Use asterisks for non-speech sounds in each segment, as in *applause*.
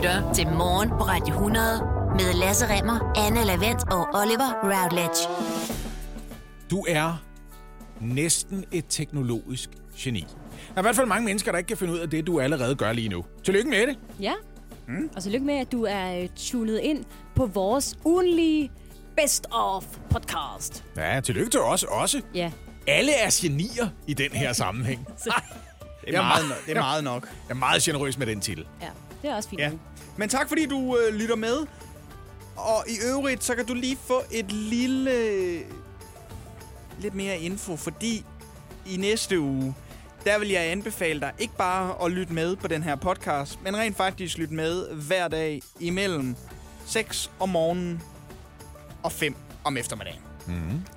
lytter til Morgen på Radio 100 med Lasse Remmer, Anne Lavendt og Oliver Routledge. Du er næsten et teknologisk geni. Der er i hvert fald mange mennesker, der ikke kan finde ud af det, du allerede gør lige nu. Tillykke med det. Ja. Mm. Og så lykke med, at du er øh, tunet ind på vores ugenlige Best of podcast. Ja, tillykke til os også. Ja. Alle er genier i den her sammenhæng. *laughs* Det er, meget, det er meget nok. Jeg er meget generøs med den titel. ja. Det er også fint. Ja. Men tak fordi du øh, lytter med. Og i øvrigt, så kan du lige få et lille... Lidt mere info, fordi i næste uge, der vil jeg anbefale dig ikke bare at lytte med på den her podcast, men rent faktisk lytte med hver dag imellem 6 om morgenen og 5 om eftermiddagen.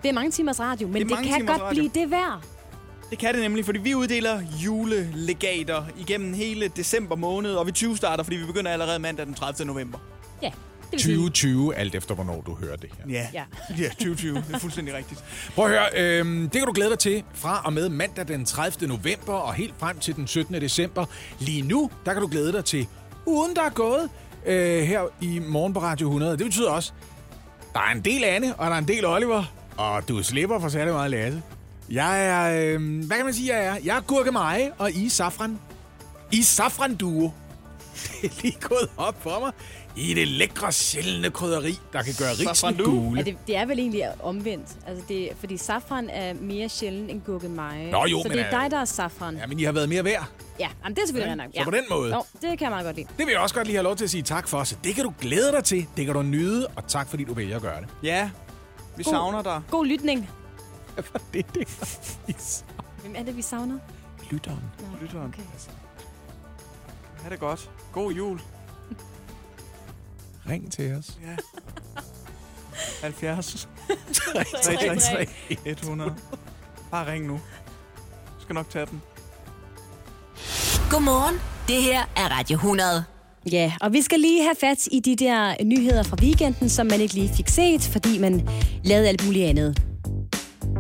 Det er mange timers radio, men Det det, kan godt radio. blive det værd. Det kan det nemlig, fordi vi uddeler julelegater igennem hele december måned, og vi 20 starter, fordi vi begynder allerede mandag den 30. november. Ja, det vil sige. 2020, alt efter hvornår du hører det her. Ja, Ja. ja 2020. Det er fuldstændig rigtigt. Prøv at høre, øh, det kan du glæde dig til fra og med mandag den 30. november og helt frem til den 17. december. Lige nu, der kan du glæde dig til ugen, der er gået øh, her i morgen på Radio 100. Det betyder også, der er en del Anne, og der er en del Oliver, og du slipper for særlig meget Lasse. Jeg er, øh, hvad kan man sige, jeg er? Jeg er gurkemeje, og I er safran. I er safran duo. *laughs* Det er lige gået op for mig. I er det lækre, sjældne krydderi, der kan gøre duo? gule. Ja, det, det er vel egentlig omvendt. Altså det, fordi safran er mere sjældent end gurkemeje. Nå, jo, så men det er er- dig, der er safran. Ja, men I har været mere værd. ja jamen, det er selvfølgelig ja. nok. Så Ja. på den måde. Jo, det kan jeg meget godt lide. Det vil jeg også godt lige have lov til at sige tak for, så det kan du glæde dig til, det kan du nyde, og tak fordi du vælger at gøre det. Ja, vi God. savner dig. God lytning. Det er det, Hvem er det, vi savner? lytteren. Nå, Lytteren. Okay. Ha' det godt. God jul. *laughs* Ring til os. Ja. 70 3, 3, 3, 3. 100. Bare ring nu. Jeg skal nok tage den. Godmorgen, det her er Radio 100. Ja, og vi skal lige have fat i de der nyheder fra weekenden, som man ikke lige fik set, fordi man lavede alt muligt andet.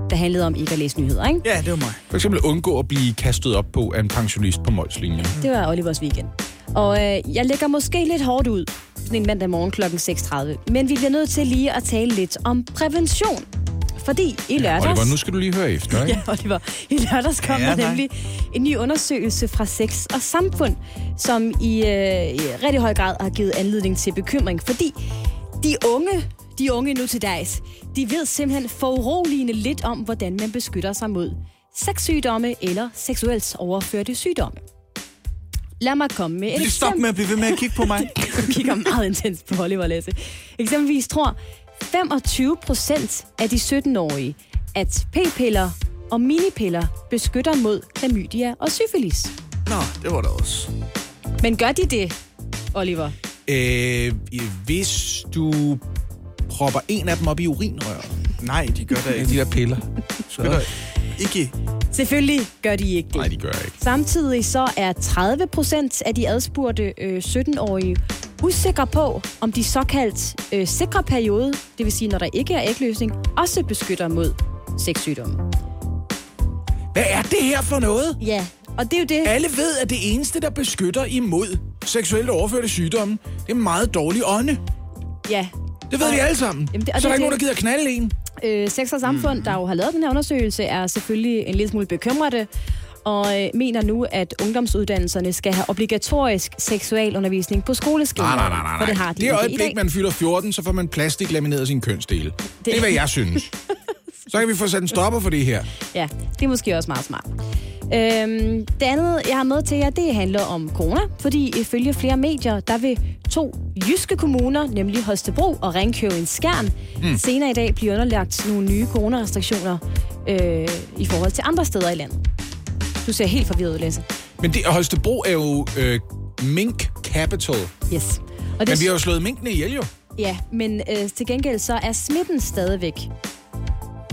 Der handlede om ikke at læse nyheder, ikke? Ja, det var mig. For eksempel undgå at blive kastet op på af en pensionist på Molslinjen. Det var Olivers weekend. Og øh, jeg lægger måske lidt hårdt ud sådan en mandag morgen kl. 6.30. Men vi bliver nødt til lige at tale lidt om prævention. Fordi i lørdags... Oliver, nu skal du lige høre efter, ikke? *laughs* Ja, Oliver. I lørdags kom Ja, ja, der nemlig en ny undersøgelse fra Sex og Samfund, som i, øh, i rigtig høj grad har givet anledning til bekymring, fordi de unge, de unge nu til dags, de ved simpelthen foruroligende lidt om, hvordan man beskytter sig mod sexsygdomme eller seksuelt overførte sygdomme. Lad mig komme med et Lige stop eksempel. med at blive ved med at kigge på mig. *laughs* Du kigger meget intens på Oliver Lasse. Eksempelvis tror 25 procent af de 17-årige, at p-piller og minipiller beskytter mod klamydia og syfilis. Nå, det var der også. Men gør de det, Oliver? Øh, hvis du propper en af dem op i urinrøret, Nej, de gør det ikke. de der piller, så... Ikke. Selvfølgelig gør de ikke det. Nej, de gør ikke. Samtidig så er 30 procent af de adspurgte øh, 17-årige usikre på, om de såkaldt øh, sikre periode, det vil sige, når der ikke er ægløsning, også beskytter mod sexsygdomme. Hvad er det her for noget? Ja, og det er jo det. Alle ved, at det eneste, der beskytter imod seksuelt overførte sygdomme, det er meget dårlig ånde. Ja, Det ved vi alle sammen. Jamen, det- så og der er det- ikke nogen, der gider knalde en. øh, Sex og Samfund, mm. der jo har lavet den her undersøgelse, er selvfølgelig en lille smule bekymrede og øh, mener nu, at ungdomsuddannelserne skal have obligatorisk seksualundervisning på skoleskemaet. Nej, nej, nej, nej. For det har de det ikke i øjeblik, dag. man fylder 14, så får man plastiklamineret sin kønsdele. Det, det er, hvad jeg synes. *laughs* Så kan vi få sat en stopper for det her. Ja, det er måske også meget smart. Øhm, det andet, jeg har med til jer, det handler om corona, fordi ifølge flere medier, der vil to jyske kommuner, nemlig Holstebro og Ringkøbing Skjern, mm. senere i dag blive underlagt nogle nye coronarestriktioner øh, i forhold til andre steder i landet. Du ser helt forvirret ud, Lasse. Men det, Holstebro er jo øh, mink capital. Yes. Og Men vi har jo slået minkene ihjel jo. Ja, men øh, til gengæld så er smitten stadigvæk.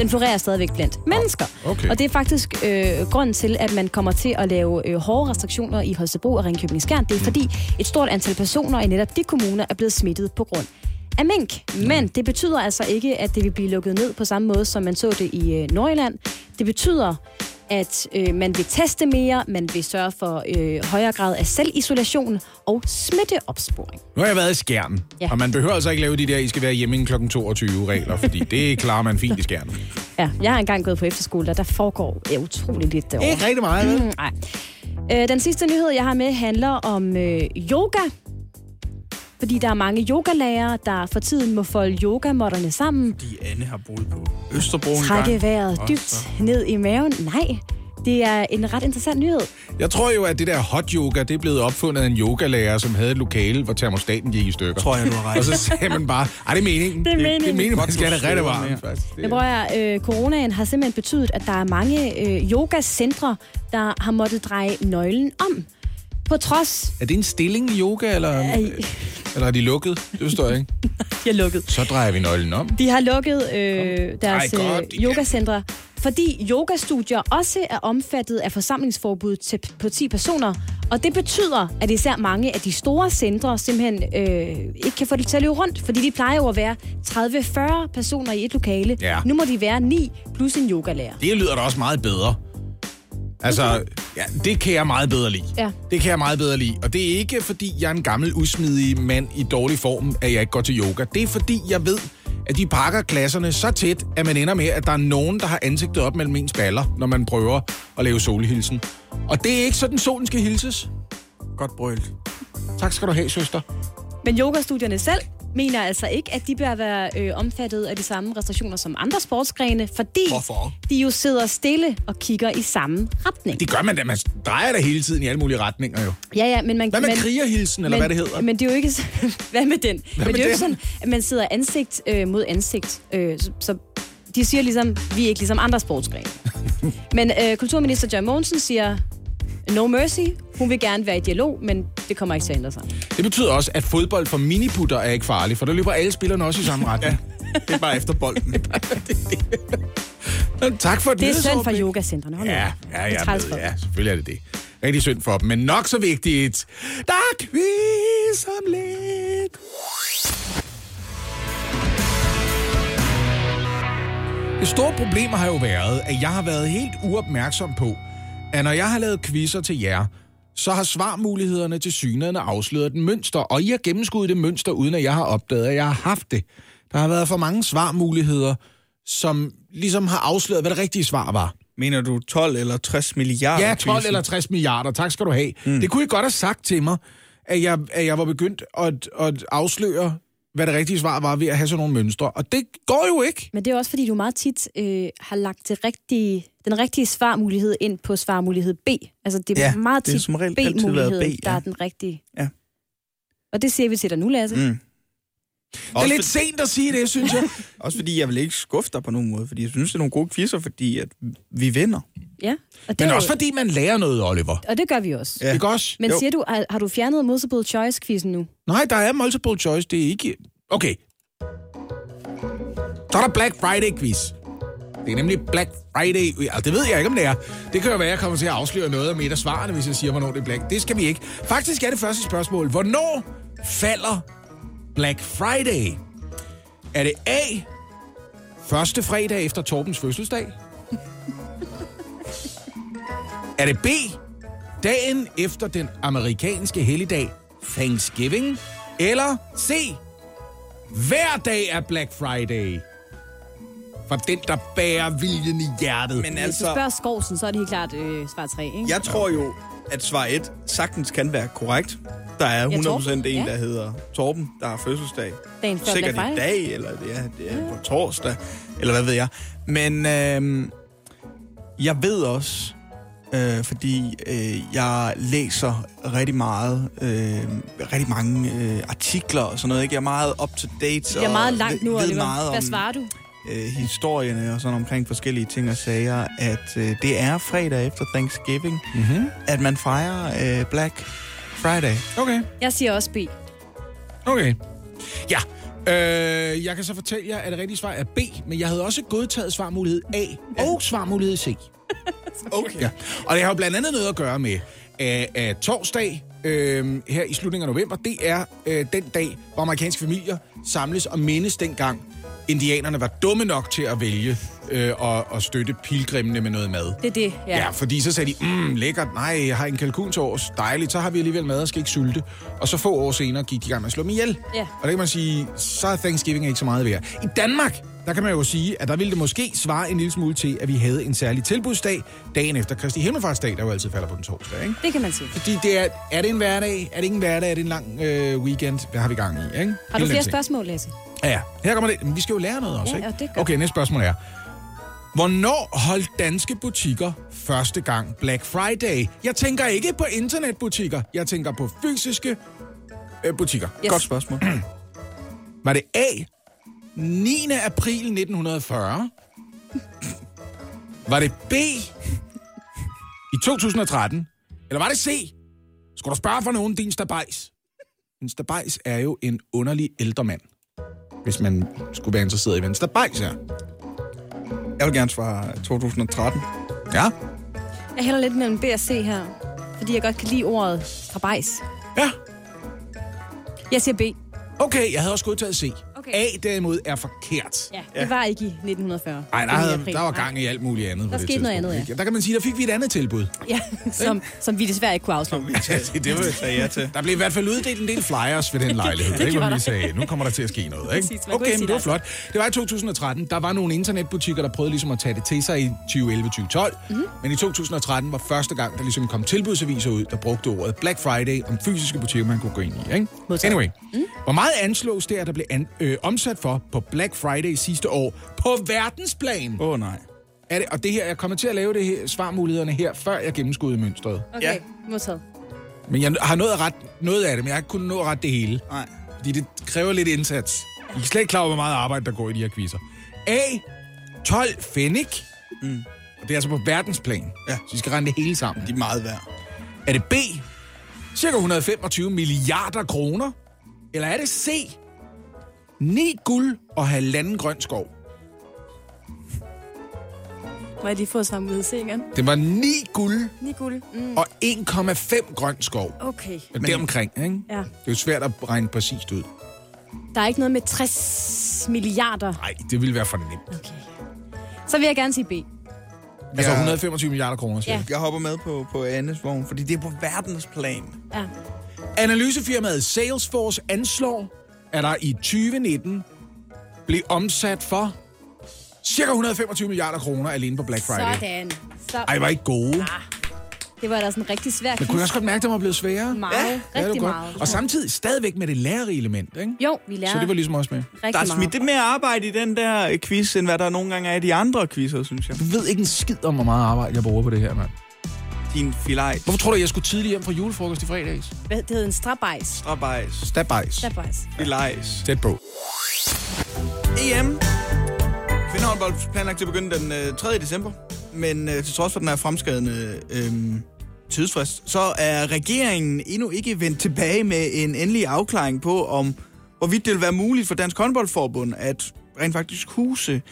Den florerer stadigvæk blandt mennesker. okay. Og det er faktisk øh, grunden til, at man kommer til at lave øh, hårde restriktioner i Holstebro og Ringkøbing Skjern. Det er fordi et stort antal personer i netop de kommuner er blevet smittet på grund af mink. Men det betyder altså ikke, at det vil blive lukket ned på samme måde, som man så det i øh, Nordjylland. Det betyder, at øh, man vil teste mere, man vil sørge for øh, højere grad af selvisolation og smitteopsporing. Nu har jeg været i Skjern, Ja. og man behøver altså ikke lave de der, I skal være hjemme kl. 22 regler, fordi *laughs* det klarer man fint i Skjern. Ja, jeg har engang gået på efterskole, og der foregår ja, utrolig lidt derovre. Ikke rigtig meget, vel? Mm, nej. Øh, den sidste nyhed, jeg har med, handler om øh, yoga. Fordi der er mange yogalærere, der for tiden må folde yogamotterne sammen, De Anne har boet på Østerbro en trække gang. vejret Og dybt så- ned i maven. Nej, det er en ret interessant nyhed. Jeg tror jo, at det der hot yoga, det er blevet opfundet af en yogalærer, som havde et lokale, hvor termostaten gik i stykker. Tror jeg, du har ret. Og så sagde man bare, ej, det er meningen. Det er Det, det er meningen. meningen, man skal det rigtig varmt. Det- Men prøv at øh, coronaen har simpelthen betydet, at der er mange øh, yogacentre, der har måttet dreje nøglen om. På trods... Er det en stilling i yoga, eller, Ej. Eller er de lukket? Det forstår jeg ikke. *laughs* De er lukket. Så drejer vi nøglen om. De har lukket øh, deres Ej, godt, øh, yogacentre, fordi yogastudier også er omfattet af forsamlingsforbuddet til, på 10 personer. Og det betyder, at især mange af de store centre simpelthen øh, ikke kan få det til at løbe rundt, fordi de plejer jo at være 30-40 personer i et lokale. Ja. Nu må de være 9 plus en yogalærer. Det lyder da også meget bedre. Altså, ja, det kan jeg meget bedre lide. Ja. Det kan jeg meget bedre lide. Og det er ikke, fordi jeg er en gammel, usmidig mand i dårlig form, at jeg ikke går til yoga. Det er, fordi jeg ved, at de pakker klasserne så tæt, at man ender med, at der er nogen, der har ansigtet op mellem ens baller, når man prøver at lave solhilsen. Og det er ikke sådan, solen skal hilses. Godt brølt. Tak skal du have, søster. Men yogastudierne selv mener altså ikke, at de bør være øh, omfattet af de samme restriktioner som andre sportsgrene, fordi Hvorfor? de jo sidder stille og kigger i samme retning. Det gør man da. Man drejer da hele tiden i alle mulige retninger, jo. Ja, ja, men man Hvad med men, krigerhilsen, eller men, hvad det hedder? Men det er jo ikke... *laughs* hvad med den? men med det er jo ikke sådan, at man sidder ansigt øh, mod ansigt. Øh, så, så de siger ligesom, vi er ikke ligesom andre sportsgrene. *laughs* men øh, kulturminister John Mogensen siger, no mercy. Hun vil gerne være i dialog, men det kommer ikke til at ændre sig. Det betyder også, at fodbold for miniputter er ikke farlig, for der løber alle spillerne også i samme *laughs* retning. Det er bare efter bolden. ja. *laughs* Tak for Det er synd for yogacentrene. Ja, ja, Det med. for Ja, selvfølgelig er det det. Rigtig synd for dem, men nok så vigtigt. Der er quiz om lidt. Det store problem har jo været, at jeg har været helt uopmærksom på, at når jeg har lavet quizzer til jer, så har svarmulighederne til synerne afsløret et mønster, og I har gennemskuddet det mønster, uden at jeg har opdaget, at jeg har haft det. Der har været for mange svarmuligheder, som ligesom har afsløret, hvad det rigtige svar var. Mener du 12 eller 60 milliarder? Ja, 12 eller 60 milliarder. Tak skal du have. Mm. Det kunne I godt have sagt til mig, at jeg, at jeg var begyndt at, at afsløre, hvad det rigtige svar var ved at have sådan nogle mønstre. Og det går jo ikke. Men det er også, fordi du meget tit øh, har lagt det rigtige, den rigtige svarmulighed ind på svarmulighed B. Altså, det er Ja, meget tit B-muligheden, B, der ja. er den rigtige. Ja. Og det siger vi til dig nu, Lasse. Mm. Det er Også, lidt sent at sige det, synes jeg. *laughs* også fordi jeg vil ikke skuffe dig på nogen måde, fordi jeg synes, det er nogle gode quizzer, fordi at vi vinder. Ja. Og det Men er også jo, fordi man lærer noget, Oliver. Og det gør vi også. Ja. Ikke også? Men Jo. siger du, har, har du fjernet multiple choice-quizzen nu? Nej, der er multiple choice. Det er ikke... Okay. Så er der Black Friday quiz. Det er nemlig Black Friday. Altså, det ved jeg ikke, om det er. Det kan jo være, at jeg kommer til at afsløre noget om et af svarene, hvis jeg siger, hvornår det er Black. Det skal vi ikke. Faktisk er det første spørgsmål. Hvornår falder Black Friday? Er det A. Første fredag efter Torbens fødselsdag? er det B. Dagen efter den amerikanske helligdag Thanksgiving? Eller C. Hver dag er Black Friday. For den, der bærer viljen i hjertet. Men Hvis du altså, spørger Skovsen, så er det helt klart øh, svar 3, ikke? jeg tror jo, at svar 1 sagtens kan være korrekt. Der er 100% Torben. en, Ja. der hedder Torben, der har fødselsdag. Dagen før Sikkert i dag, eller det er, det er på torsdag, eller hvad ved jeg. Men øh, jeg ved også, øh, fordi øh, jeg læser rigtig meget, øh, rigtig mange øh, artikler og sådan noget. Ikke? Jeg er meget up to date. Det er og meget langt nu, ved meget Hvad om, svarer du? øh, historierne og sådan omkring forskellige ting og sager, at øh, det er fredag efter Thanksgiving, Mm-hmm. at man fejrer øh, Black Friday. Okay, Jeg siger også B. okay. Ja, øh, jeg kan så fortælle jer, at det rigtige svar er B, men jeg havde også godtaget svarmulighed A og svarmulighed C. *laughs* Okay. Ja. Og det har jo blandt andet noget at gøre med, at, at torsdag øh, her i slutningen af november, det er øh, den dag, hvor amerikanske familier samles og mindes dengang indianerne var dumme nok til at vælge øh, og, og støtte pilgrimene med noget mad. Det er det, ja. Ja, fordi så sagde de, mm, lækkert, nej, jeg har en kalkun til års, dejligt, så har vi alligevel mad og skal ikke sulte. Og så få år senere gik de i gang med at slå dem ihjel. Ja. Og der kan man sige, så er Thanksgiving ikke så meget værd. I Danmark, der kan man jo sige, at der ville det måske svare en lille smule til, at vi havde en særlig tilbudsdag dagen efter Kristi Himmelfartsdag, der jo altid falder på den torsdag, ikke? Det kan man sige. Fordi det er, er det en hverdag? Er det ikke en hverdag? Er det en lang øh, weekend? Hvad har vi gang i, ikke? Har du flere spørgsmål, Lasse? Ja. Her kommer det. Men vi skal jo lære noget også, Ja, ikke? gør Okay, næste spørgsmål er. Hvornår holdt danske butikker første gang Black Friday? Jeg tænker ikke på internetbutikker. Jeg tænker på fysiske øh, butikker. Yes. Godt spørgsmål. *clears throat* Var det A. 9. april 1940? Var det B. I 2013? Eller var det C. Skulle du spørge for nogen, din stabajs? En stabajs er jo en underlig ældre mand. Hvis man skulle være interesseret i, hvad en stabajs er. Jeg vil gerne svare 2013. Ja? Jeg hælder lidt mellem B og C her, fordi jeg godt kan lide ordet strabajs. Ja. Jeg siger B. Okay, jeg havde også godtaget C. Okay. A derimod er forkert. Ja, det var ikke i 1940. Nej, der, Den 9. havde, april. der var gang i alt muligt andet. på Der det skete noget andet, ja. Der kan man sige, der fik vi et andet tilbud. Ja, som, som vi desværre ikke kunne afslå. Ja, det, det var, sagde ja til. Der blev i hvert fald uddelt en del flyers ved den *laughs* lejlighed. det ikke, vi der. sagde, nu kommer der til at ske noget. Ikke? Præcis, Okay, men det var flot. Det var i 2013. Der var nogle internetbutikker, der prøvede ligesom at tage det til sig i 2011-2012. Mhm. Mm-hmm. Men i 2013 var første gang, der ligesom kom tilbudsaviser ud, der brugte ordet Black Friday om fysiske butikker, man kunne gå ind i. Ikke? Anyway, mm. hvor meget anslås det, at der blev an, øh, omsat for på Black Friday sidste år på verdensplan? Åh oh, nej. Er det, og det her, jeg kommer til at lave det her, svarmulighederne her, før jeg gennemskudde mønstret. Okay, Ja. modtaget. Men jeg har nået ret noget af det, men jeg har ikke kunnet nå at rette det hele. Nej. Fordi det kræver lidt indsats. I er slet ikke klar over, hvor meget arbejde, der går i de her quizzer. A. 12 fennig. Mm. Og det er altså på verdensplan. Ja. Så vi skal regne det hele sammen. De er meget værd. Er det B. Cirka 125 milliarder kroner? Eller er det C. 9 guld og halvanden grøn skov? Må jeg lige få samme ud se igen? Det var 9 guld Ni guld. Mm. og 1,5 grøn skov. Okay. Men deromkring, ikke? Ja. Det er jo svært at regne præcist ud. Der er ikke noget med 60 milliarder. Nej, det ville være for nemt. Okay. Så vil jeg gerne sige B. Altså Ja. 125 milliarder kroner, siger ja. Jeg hopper med på, på Annes vogn, fordi det er på verdensplan. Ja. Analysefirmaet Salesforce anslår, at der i 2019 blev omsat for cirka 125 milliarder kroner alene på Black Friday. Sådan. Så, Ej, var ikke gode. det var da sådan en rigtig svær Men kunne jeg også godt mærke, at det var blevet sværere? Meget. Ja, det rigtig godt. meget. Og samtidig stadigvæk med det lærerige element, ikke? Jo, vi lærer Så det var ligesom også med. rigtig Der er smidt lidt mere arbejde i den der quiz, end hvad der nogle gange er i de andre quizzer, synes jeg. Du ved ikke en skid om, hvor meget arbejde jeg bruger på det her, mand. Din filaj. Hvorfor tror du, jeg skulle tidligt hjem fra julefrokost i fredags? Hvad- Det hedder en strabajs. Strabajs. Stabajs. Strabajs. Filajs. Tæt på. EM. Kvindehåndbold planlagt til at begynde den øh, 3. december. Men øh, til trods for den her fremskredende øh, tidsfrist, så er regeringen endnu ikke vendt tilbage med en endelig afklaring på, om hvorvidt det vil være muligt for Dansk Håndboldforbund at rent faktisk huse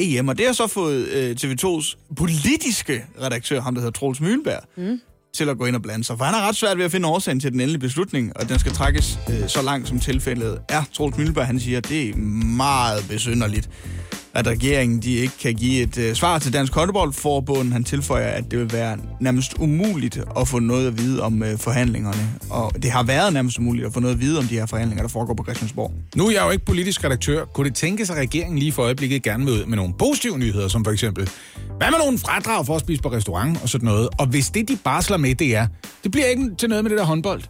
EM. Og det har så fået øh, TV2's politiske redaktør, ham der hedder Troels Mühlberg, mm. til at gå ind og blande sig. For han har ret svært ved at finde årsagen til den endelige beslutning, og den skal trækkes øh, så langt som tilfældet er. Troels Mühlberg, han siger, at det er meget besynderligt, at regeringen de ikke kan give et øh, svar til Dansk Håndboldforbund. Han tilføjer, at det vil være nærmest umuligt at få noget at vide om øh, forhandlingerne. Og det har været nærmest umuligt at få noget at vide om de her forhandlinger, der foregår på Christiansborg. Nu er jeg jo ikke politisk redaktør. Kunne det tænkes, at regeringen lige for øjeblikket gerne vil ud med nogle positive nyheder, som for eksempel, hvad med nogle fradrag for at spise på restaurant og sådan noget? Og hvis det, de barsler med, det er, det bliver ikke til noget med det der håndbold,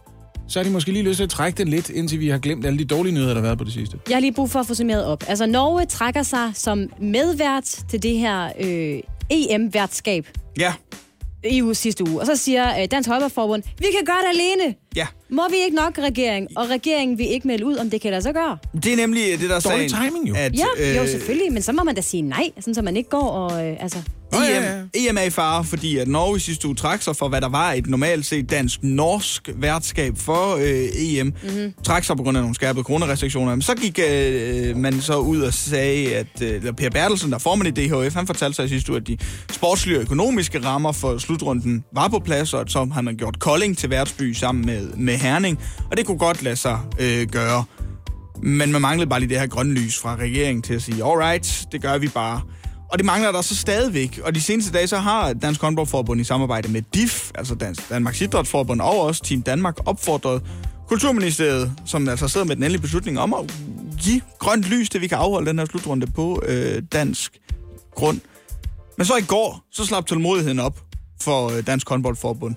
så har de måske lige lyst til at trække den lidt, indtil vi har glemt alle de dårlige nyheder, der har været på det sidste. Jeg har lige brug for at få summeret op. Altså, Norge trækker sig som medvært til det her øh, EM-værtskab Ja, EU sidste uge. Og så siger øh, Dansk Håndboldforbund, vi kan gøre det alene. ja. Må vi ikke nok, regering? Og regeringen vil ikke melde ud, om det kan lade sig gøre. Det er nemlig det, der er Dårlig sagen. timing jo. At, Ja, jo selvfølgelig, men så må man da sige nej, sådan så man ikke går og... Øh, altså, EM, ja, ja. EM er i fare, fordi at Norge sidste uge trak sig for, hvad der var et normalt set dansk-norsk værtskab for øh, EM. Mm-hmm. Trak sig på grund af nogle skærpede coronarestriktioner. Men så gik øh, man så ud og sagde, at øh, Per Bertelsen, der er formand i DHF, han fortalte sig i sidste uge, at de sportslige og økonomiske rammer for slutrunden var på plads, og så har man gjort Kolding til værtsby sammen med, med Herning. Og det kunne godt lade sig øh, gøre. Men man manglede bare lige det her grønne lys fra regeringen til at sige, alright, det gør vi bare. Og det mangler der så stadigvæk. Og de seneste dage så har Dansk Håndboldforbund i samarbejde med DIF, altså Dansk, Danmarks Idrætsforbund og også Team Danmark, opfordret Kulturministeriet, som altså sidder med den endelige beslutning om at give grønt lys, til vi kan afholde den her slutrunde på øh, dansk grund. Men så i går, så slap tålmodigheden op for øh, Dansk Håndboldforbund.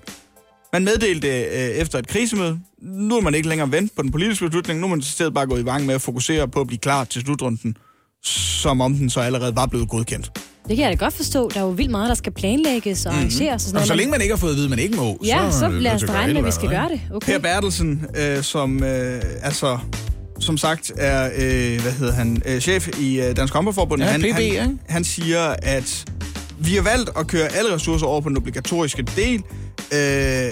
Man meddelte øh, efter et krisemøde, nu er man ikke længere vendt på den politiske beslutning, nu er man i stedet bare gået i gang med at fokusere på at blive klar til slutrunden, som om den så allerede var blevet godkendt. Det kan jeg da godt forstå. Der er jo vildt meget, der skal planlægges og Mhm. arrangeres og sådan Og noget. så længe man ikke har fået at vide, at man ikke må, Ja, så er det lad os regne med, at vi skal gøre det. Okay. Per Bertelsen, øh, som øh, altså som sagt er, øh, hvad hedder han, øh, chef i øh, Dansk Håndboldforbund. Ja, han, PB, han, han siger, at vi har valgt at køre alle ressourcer over på den obligatoriske del, øh,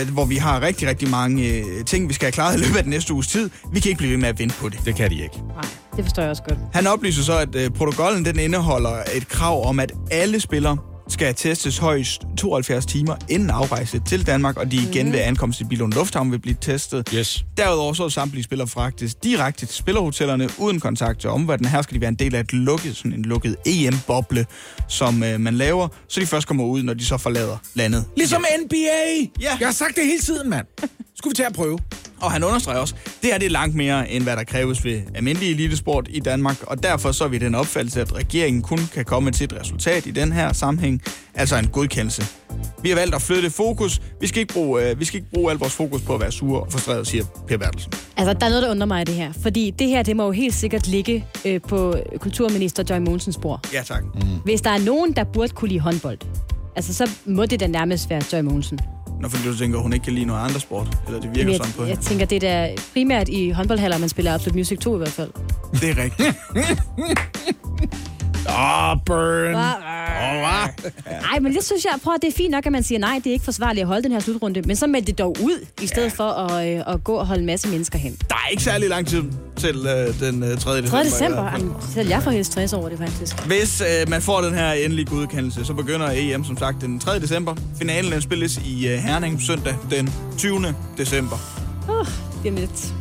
øh, hvor vi har rigtig, rigtig mange øh, ting, vi skal have klaret i løbet af den næste uges tid. Vi kan ikke blive ved med at vente på det. Det kan de ikke. Nej, det forstår jeg også godt. Han oplyser så, at øh, protokollen den indeholder et krav om, at alle spillere skal testes højst 72 timer inden afrejse til Danmark, og de igen ved ankomst til Billund Lufthavn vil blive testet. Yes. Derudover så er samtlige spillere fragtes direkte til spillerhotellerne uden kontakt til omverdenen. Her skal de være en del af et lukket, sådan en lukket EM-boble, som øh, man laver, så de først kommer ud, når de så forlader landet. Ligesom NBA! Ja. Jeg har sagt det hele tiden, mand. Skulle vi tage at prøve? Og han understreger også, det her det er langt mere, end hvad der kræves ved almindelig elitesport i Danmark, og derfor så er vi i den opfattelse, at regeringen kun kan komme til et resultat i den her sammenhæng, altså en godkendelse. Vi har valgt at flytte fokus. Vi skal ikke bruge, øh, vi skal ikke bruge al vores fokus på at være sure og frustrerede, siger Per Bertelsen. Altså, der er noget, der undrer mig i det her. Fordi det her, det må jo helt sikkert ligge øh, på kulturminister Joy Mogensens bord. Ja, tak. Mm. Hvis der er nogen, der burde kunne lide håndbold, altså, så må det da nærmest være Joy Mogensen. Nå, fordi du tænker, hun ikke kan lide noget andre sport, eller det virker Men sådan på jeg, hende. jeg tænker, det er da primært i håndboldhaller, man spiller Absolute Music 2 i hvert fald. Det er rigtigt. Åh, *laughs* oh, burn. Nej, men det synes jeg, prøv at det er fint nok, at man siger nej, det er ikke forsvarligt at holde den her slutrunde, men så meld det dog ud, i stedet for at, øh, at gå og holde en masse mennesker hen. Der er ikke særlig lang tid til øh, den øh, 3. december. 3. i hvert december. Jamen, selv jeg får helt stress over det faktisk. Hvis øh, man får den her endelige godkendelse, så begynder EM som sagt den 3. december. Finalen den spilles i øh, Herning søndag den 20. december. Uh, det er lidt.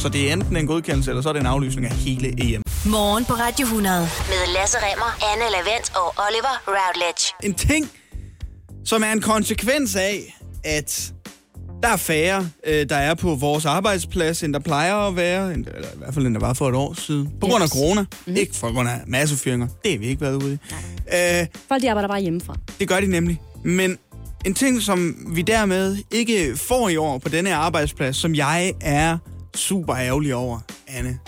Så det er enten en godkendelse, eller så er det en aflysning af hele EM. Morgen på Radio 100 med Lasse Remmer, Anne Lavendt og Oliver Routledge. En ting, som er en konsekvens af, at der er færre, øh, der er på vores arbejdsplads, end der plejer at være, end, eller i hvert fald end der var for et år siden. På grund af Yes. corona. Mm. Ikke for grund af massefyringer. Det har vi ikke været ude i. Øh, Folk de arbejder bare hjemmefra. Det gør de nemlig. Men en ting, som vi dermed ikke får i år på denne her arbejdsplads, som jeg er super ærgerlig over, Anne,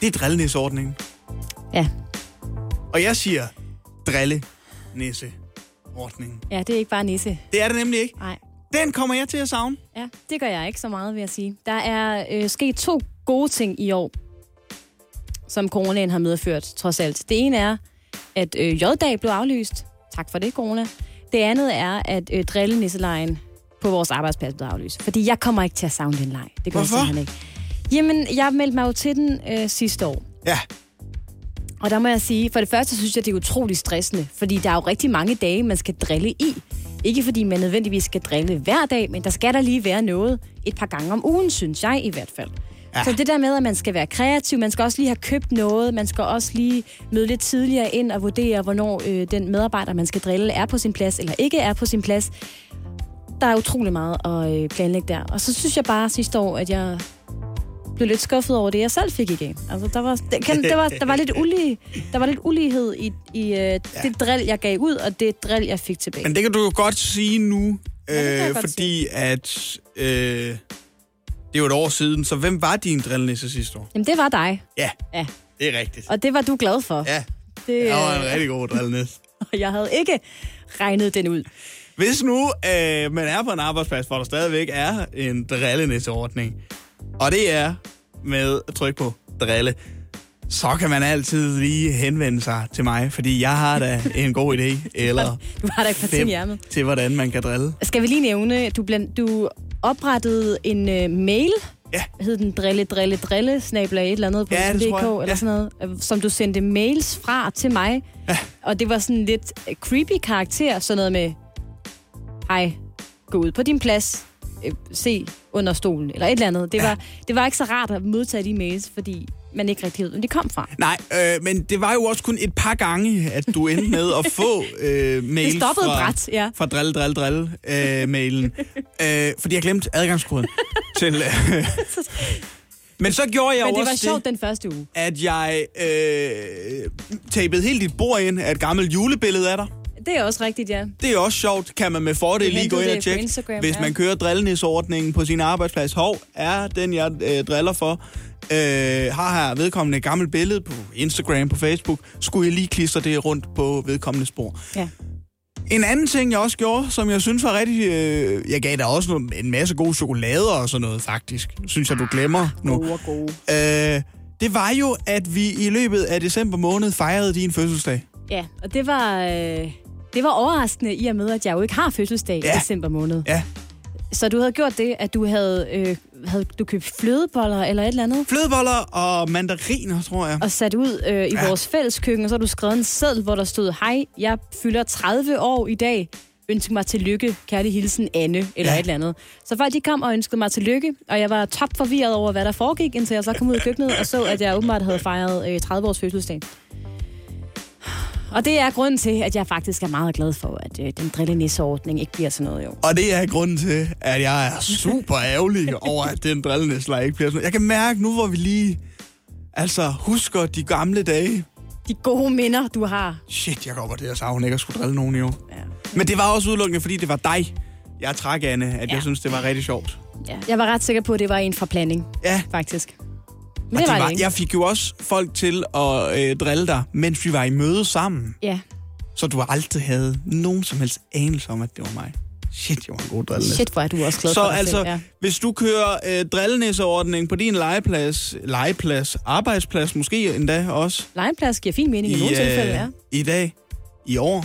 det er drillenisordningen. Ja. Og jeg siger drillenisseordningen. ja, det er ikke bare nisse. Det er det nemlig ikke. Nej. Den kommer jeg til at savne. Ja, det gør jeg ikke så meget, vil jeg sige. Der er øh, sket to gode ting i år, som coronaen har medført, trods alt. Det ene er, at øh, J-dag blev aflyst. Tak for det, corona. Det andet er, at øh, drillenisselejen på vores arbejdsplads blev aflyst. Fordi jeg kommer ikke til at savne den leg. Det gør Hvorfor? jeg simpelthen ikke. Jamen, jeg meldte mig jo til den øh, sidste år. Ja, Og der må jeg sige, for det første synes jeg, det er utrolig stressende, fordi der er jo rigtig mange dage, man skal drille i. Ikke fordi man nødvendigvis skal drille hver dag, men der skal der lige være noget et par gange om ugen, synes jeg i hvert fald. Ja. Så det der med, at man skal være kreativ, man skal også lige have købt noget, man skal også lige møde lidt tidligere ind og vurdere, hvornår øh, den medarbejder, man skal drille, er på sin plads eller ikke er på sin plads. Der er utrolig meget at øh, planlægge der. Og så synes jeg bare sidste år, at jeg blev lidt skuffet over det, jeg selv fik igen. Altså, der var, kan, der var, der var lidt ulige, der var lidt ulighed i, i øh, ja. det drill, jeg gav ud, og det drill, jeg fik tilbage. men det kan du jo godt sige nu, Ja, øh, fordi at øh, det er jo et år siden, så hvem var din drillenisse sidste år? Jamen, det var dig, Ja, Ja. det er rigtigt. og det var du glad for. Ja, Det, jeg var en øh, rigtig god drillenisse. *laughs* og jeg havde ikke regnet den ud. Hvis nu øh, man er på en arbejdsplads, hvor der stadigvæk er en drillenæsseordning, og det er med at trykke på drille, så kan man altid lige henvende sig til mig, fordi jeg har da *laughs* en god idé, eller Du har da et fem til, hvordan man kan drille. Skal vi lige nævne, du, bland, du oprettede en øh, mail, Ja. hed den drille, drille, drille, snabla et eller andet på Ja, DK, eller Ja. sådan noget, øh, som du sendte mails fra til mig. Ja. Og det var sådan lidt creepy karakter, sådan noget med, hej, gå ud på din plads, øh, se under stolen, eller et eller andet. Det, Ja. var, det var ikke så rart at modtage de mails, fordi man ikke rigtig ved, hvor de kom fra. Nej, øh, men det var jo også kun et par gange, at du endte med at få øh, mails *laughs* Det fra, bræt, ja. fra drill, drill, drill øh, mailen. *laughs* øh, fordi jeg glemte adgangskoden til... *laughs* Øh, men så gjorde jeg Men det var også sjovt den første uge. at jeg øh, tapede helt dit bord ind af et gammelt julebillede af dig. Det er også rigtigt, ja. Det er også sjovt, kan man med fordel lige gå ind og tjekke. Instagram, Hvis ja. man kører drillnisordningen på sin arbejdsplads, hov, er den, jeg øh, driller for, øh, har her vedkommende et gammelt billede på Instagram, på Facebook, skulle jeg lige klistre det rundt på vedkommende spor. ja. En anden ting, jeg også gjorde, som jeg synes var rigtig... Øh, jeg gav dig også noget, en masse gode chokolader og sådan noget, faktisk. Synes jeg, du glemmer nu. Gode og gode. Øh, det var jo, at vi i løbet af december måned fejrede din fødselsdag. Ja, og det var, øh, det var overraskende i og med, at jeg jo ikke har fødselsdag Ja. i december måned. Ja, Så du havde gjort det, at du havde, øh, havde du købt flødeboller eller et eller andet, flødeboller og mandariner, tror jeg. og sat ud øh, i Ja. vores fælles køkken, og så har du skrevet en seddel, hvor der stod, hej, jeg fylder 30 år i dag. Ønsk mig tillykke, kærlig hilsen Anne, eller Ja. et eller andet. Så folk de kom og ønskede mig tillykke, og jeg var top forvirret over, hvad der foregik, indtil jeg så kom ud af køkkenet og så, at jeg åbenbart havde fejret øh, 30 års fødselsdag. Og det er grunden til, at jeg faktisk er meget glad for, at øh, den drillenisseordning ikke bliver sådan noget, jo. Og det er grunden til, at jeg er super *laughs* ærgerlig over, at den drillenæsler ikke bliver sådan. Jeg kan mærke nu, hvor vi lige altså husker de gamle dage. De gode minder, du har. Shit, jeg kommer til at savne ikke at skulle drille nogen i år. Ja. Men det var også udelukkende, fordi det var dig. Jeg træk, Anne, at ja. jeg synes, det var rigtig sjovt. Ja. Jeg var ret sikker på, at det var en fra planning, Ja, faktisk. Men og det var var, ikke. jeg fik jo også folk til at øh, drille dig, mens vi var i møde sammen. Ja, Så du aldrig havde nogen som helst anelse om, at det var mig. Shit, jeg var en god drillenæs. shit, hvor er du også glad Så for dig altså, selv. Ja. hvis du kører øh, drillenæsseordning på din legeplads, legeplads, arbejdsplads måske endda også, Legeplads giver fin mening i, i, nogle tilfælde, ja. i dag, i år,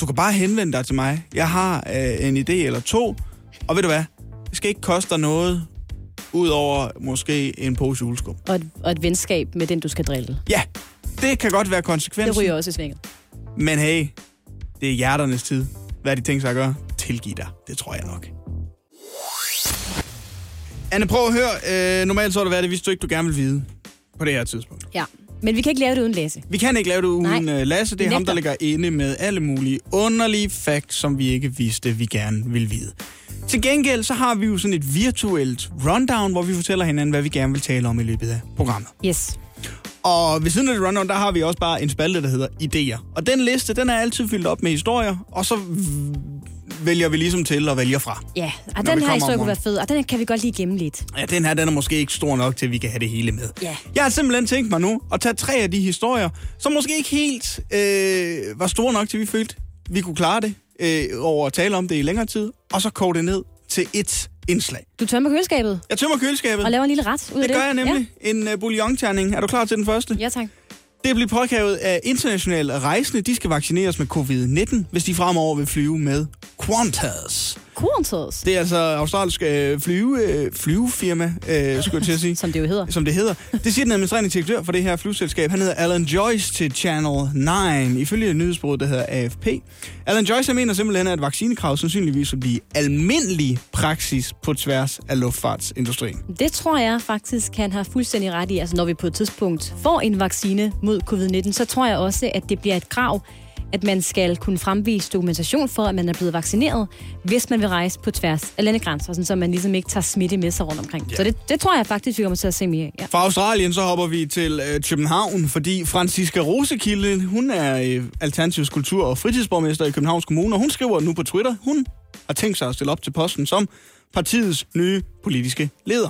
du kan bare henvende dig til mig. Jeg har øh, en idé eller to, og ved du hvad, det skal ikke koste dig noget, udover måske en pose juleskum. Og et, og et venskab med den, du skal drille. Ja, det kan godt være Det konsekvensen, ryger også i svinget. men hey, det er hjerternes tid. Hvad de tænkt sig at gøre? Tilgiv dig. Det tror jeg nok. Anne, prøv at høre. Øh, normalt så er det været, det vidste du ikke, du gerne vil vide på det her tidspunkt. Ja. Men vi kan ikke lave det uden læse. Vi kan ikke lave det uden Nej. uh, Lasse. Det er ham, der ligger inde med alle mulige underlige facts, som vi ikke vidste, vi gerne vil vide. Til gengæld så har vi jo sådan et virtuelt rundown, hvor vi fortæller hinanden, hvad vi gerne vil tale om i løbet af programmet. Yes. Og ved siden af det rundown, der har vi også bare en spalte, der hedder idéer. Og den liste, den er altid fyldt op med historier, og så vælger vi ligesom til og vælger fra. Ja, og den her historie kunne være fed, og den kan vi godt lige gemme lidt. Ja, den her, den er måske ikke stor nok til, at vi kan have det hele med. Ja. Jeg har simpelthen tænkt mig nu at tage tre af de historier, som måske ikke helt øh, var store nok til, at vi følte, vi kunne klare det øh, over at tale om det i længere tid, og så koge det ned til et indslag. Du tømmer køleskabet Jeg tømmer køleskabet. og laver en lille ret ud af det det. gør jeg nemlig. Ja. En uh, bouillonterning. Er du klar til den første? Ja tak. Det bliver påkrævet af internationale rejsende. De skal vaccineres med covid-19, hvis de fremover vil flyve med Qantas. Qantas, Det er altså australsk øh, flyve, øh, flyvefirma, øh, skulle jeg til at sige. *laughs* som det jo hedder. som det hedder. Det siger den administrerende direktør for det her flyselskab. Han hedder Alan Joyce til Channel 9, ifølge nyhedsbureauet, der hedder AFP. Alan Joyce mener simpelthen, at vaccinekrav sandsynligvis vil blive almindelig praksis på tværs af luftfartsindustrien. Det tror jeg faktisk, han har fuldstændig ret i. Altså, når vi på et tidspunkt får en vaccine mod covid-19, så tror jeg også, at det bliver et krav, at man skal kunne fremvise dokumentation for, at man er blevet vaccineret, hvis man vil rejse på tværs af landegrænser, sådan så man ligesom ikke tager smitte med sig rundt omkring. Ja. Så det, det tror jeg faktisk, vi kommer til at se mere. Ja. Fra Australien så hopper vi til øh, København, fordi Franziska Rosekilde, hun er øh, Alternativs kultur- og fritidsborgmester i Københavns Kommune, og hun skriver nu på Twitter, hun har tænkt sig at stille op til posten som partiets nye politiske leder.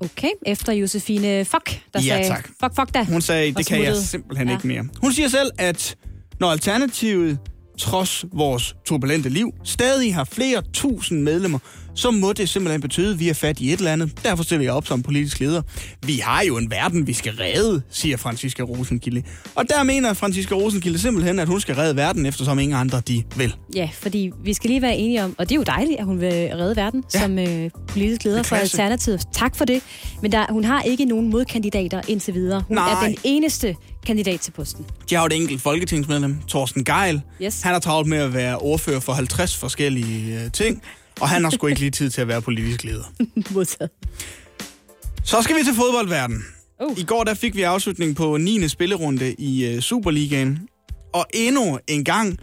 Okay, efter Josefine Fock, der Ja, sagde, tak. fuck, fuck da. Hun sagde, det kan jeg smuttede. simpelthen Ja. ikke mere. Hun siger selv, at når Alternativet, trods vores turbulente liv, stadig har flere tusind medlemmer, så må det simpelthen betyde, at vi er fat i et eller andet. Derfor stiller jeg op som politisk leder. Vi har jo en verden, vi skal redde, siger Franziska Rosenkilde. Og der mener Franziska Rosenkilde simpelthen, at hun skal redde verden, eftersom ingen andre de vil. Ja, fordi vi skal lige være enige om, og det er jo dejligt, at hun vil redde verden Ja. som øh, politisk leder er for. Alternativet. Tak for det. Men der, hun har ikke nogen modkandidater indtil videre. Hun Nej. er den eneste kandidat til posten. De har jo et enkelt folketingsmedlem, Torsten Geil. Yes. Han har travlt med at være ordfører for 50 forskellige øh, ting. Og han har sgu ikke lige tid til at være politisk leder. *laughs* Modtaget. Så skal vi til fodboldverden. Uh. I går der fik vi afslutning på 9. spillerunde i uh, Superligaen. Og endnu en gang,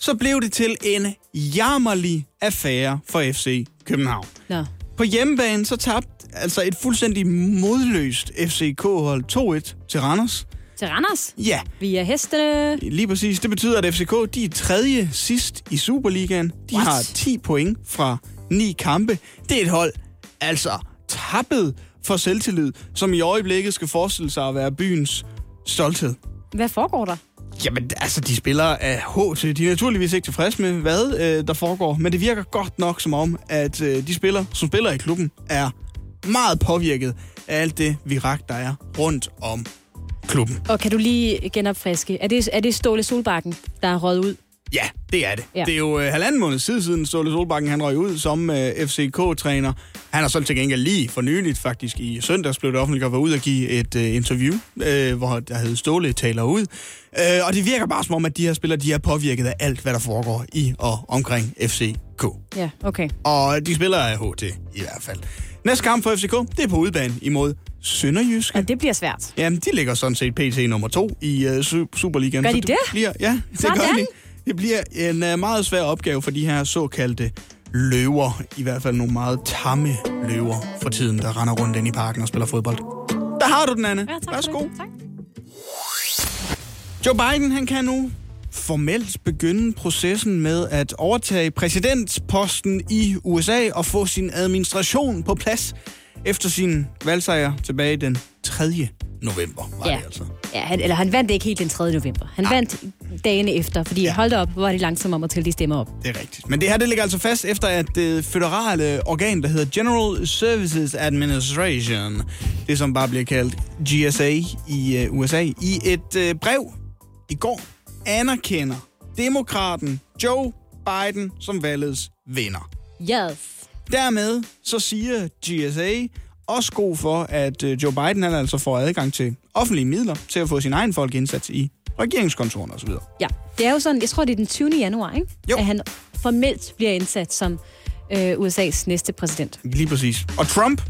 så blev det til en jammerlig affære for FC København. Nå. På hjemmebane så tabte altså et fuldstændig modløst FCK-hold 2-1 til Randers. Til Randers. Ja, Vi er hestene. lige præcis. Det betyder, at FCK de er tredje sidst i Superligaen. De What? har 10 point fra 9 kampe. Det er et hold, altså tappet for selvtillid, som i øjeblikket skal forestille sig at være byens stolthed. Hvad foregår der? Jamen, altså, de spiller af HT. De er naturligvis ikke tilfredse med, hvad øh, der foregår, men det virker godt nok som om, at øh, de spillere, som spiller i klubben, er meget påvirket af alt det virak, der er rundt om klubben. Og kan du lige genopfriske? Er det, er det Ståle Solbakken, der er røget ud? Ja, det er det. Ja. Det er jo øh, halvanden måned siden, siden Ståle Solbakken han røg ud som øh, FCK-træner. Han har så til gengæld lige for nyligt, faktisk i søndags, blev det offentligt at ud og give et øh, interview, øh, hvor der hed Ståle taler ud. Øh, og det virker bare som om, at de her spillere, de er påvirket af alt, hvad der foregår i og omkring FCK. Ja, okay. Og de spiller af HT i hvert fald. Næste kamp for FCK, det er på udebane imod Sønderjyske. Ja, det bliver svært. Jamen, de ligger sådan set PT nummer to i uh, su- Superligaen. Gør de det? Bliver, ja, det gør Sådan. de. Det bliver en uh, meget svær opgave for de her såkaldte løver. I hvert fald nogle meget tamme løver for tiden, der render rundt ind i parken og spiller fodbold. Der har du den, Anne. Ja, tak Værsgo. det. Tak. Joe Biden han kan nu formelt begynde processen med at overtage præsidentposten i USA og få sin administration på plads efter sin valgsejr tilbage den 3. november. Var Ja. det altså. Ja, han, eller han vandt ikke helt den 3. november. Han Nej. vandt dagene efter, fordi Ja. hold op, hvor var de langsomme om at tælle de stemmer op. Det er rigtigt. Men det her det ligger altså fast efter, at det føderale organ, der hedder General Services Administration, det som bare bliver kaldt GSA i uh, USA, i et uh, brev i går anerkender demokraten Joe Biden som valgets vinder. Yes. Dermed så siger GSA også god for, at øh, Joe Biden han altså får adgang til offentlige midler til at få sin egen folk indsat i regeringskontoren osv. Ja, det er jo sådan, jeg tror, det er den 20. januar, ikke? Jo. at han formelt bliver indsat som øh, USA's næste præsident. Lige præcis. Og Trump,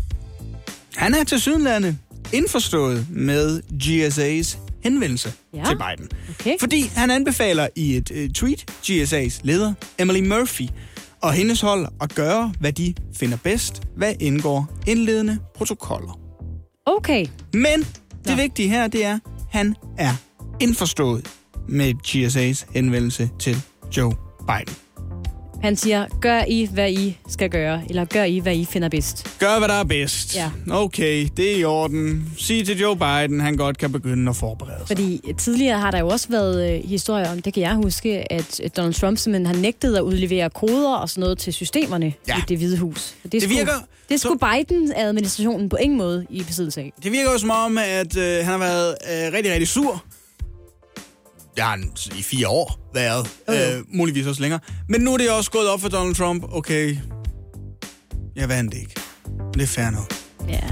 han er til sydenlande indforstået med GSA's henvendelse Ja. til Biden. Okay. Fordi han anbefaler i et øh, tweet GSA's leder, Emily Murphy, og hendes hold at gøre, hvad de finder bedst, hvad indgår indledende protokoller. Okay. Men det Nå. vigtige her, det er, at han er indforstået med GSA's henvendelse til Joe Biden. Han siger, gør I, hvad I skal gøre, eller gør I, hvad I finder bedst. Gør, hvad der er bedst. Ja. Okay, det er i orden. Sig til Joe Biden, han godt kan begynde at forberede sig. Fordi tidligere har der jo også været øh, historier om, det kan jeg huske, at at Donald Trump simpelthen har nægtet at udlevere koder og sådan noget til systemerne Ja. i det hvide hus. Det, Det virker- Det skulle Biden-administrationen på ingen måde i besiddelse af. Det virker jo som om, at øh, han har været øh, rigtig, rigtig sur. Det har han i fire år været. Jo. Øh, muligvis også længere. Men nu er det også gået op for Donald Trump. Okay, jeg vandt ikke. Det er fair nok. Ja.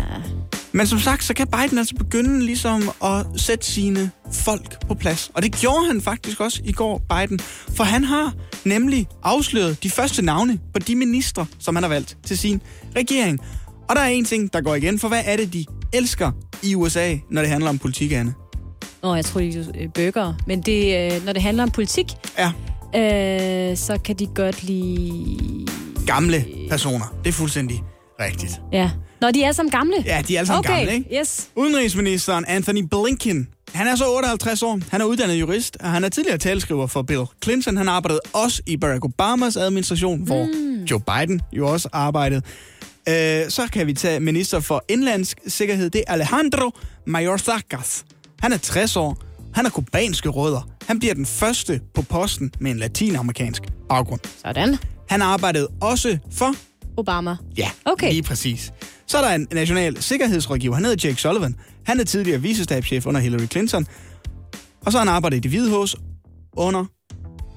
Men som sagt, så kan Biden altså begynde ligesom at sætte sine folk på plads. Og det gjorde han faktisk også i går, Biden. For han har nemlig afsløret de første navne på de ministre, som han har valgt til sin regering. Og der er en ting, der går igen, for hvad er det, de elsker i USA, når det handler om politik, Anne? Nå, jeg tror, de er bøger. Men det, øh, når det handler om politik, Ja, øh, så kan de godt lide... gamle personer. Det er fuldstændig rigtigt. Ja. Når de er som gamle? Ja, de er alle sammen okay. gamle, ikke? yes. Udenrigsministeren Anthony Blinken, han er så 58 år. Han er uddannet jurist, og han er tidligere talskriver for Bill Clinton. Han arbejdede også i Barack Obamas administration, mm. hvor Joe Biden jo også arbejdede. Øh, så kan vi tage minister for indlandsk sikkerhed. Det er Alejandro Mayorkas. Han er 60 år. Han har kubanske rødder. Han bliver den første på posten med en latinamerikansk baggrund. Sådan. Han arbejdede også for Obama. Ja, Okay. lige præcis. Så er der en national sikkerhedsrådgiver. Han hedder Jake Sullivan. Han er tidligere visestabschef under Hillary Clinton. Og så har han arbejdet i det hvide hus under...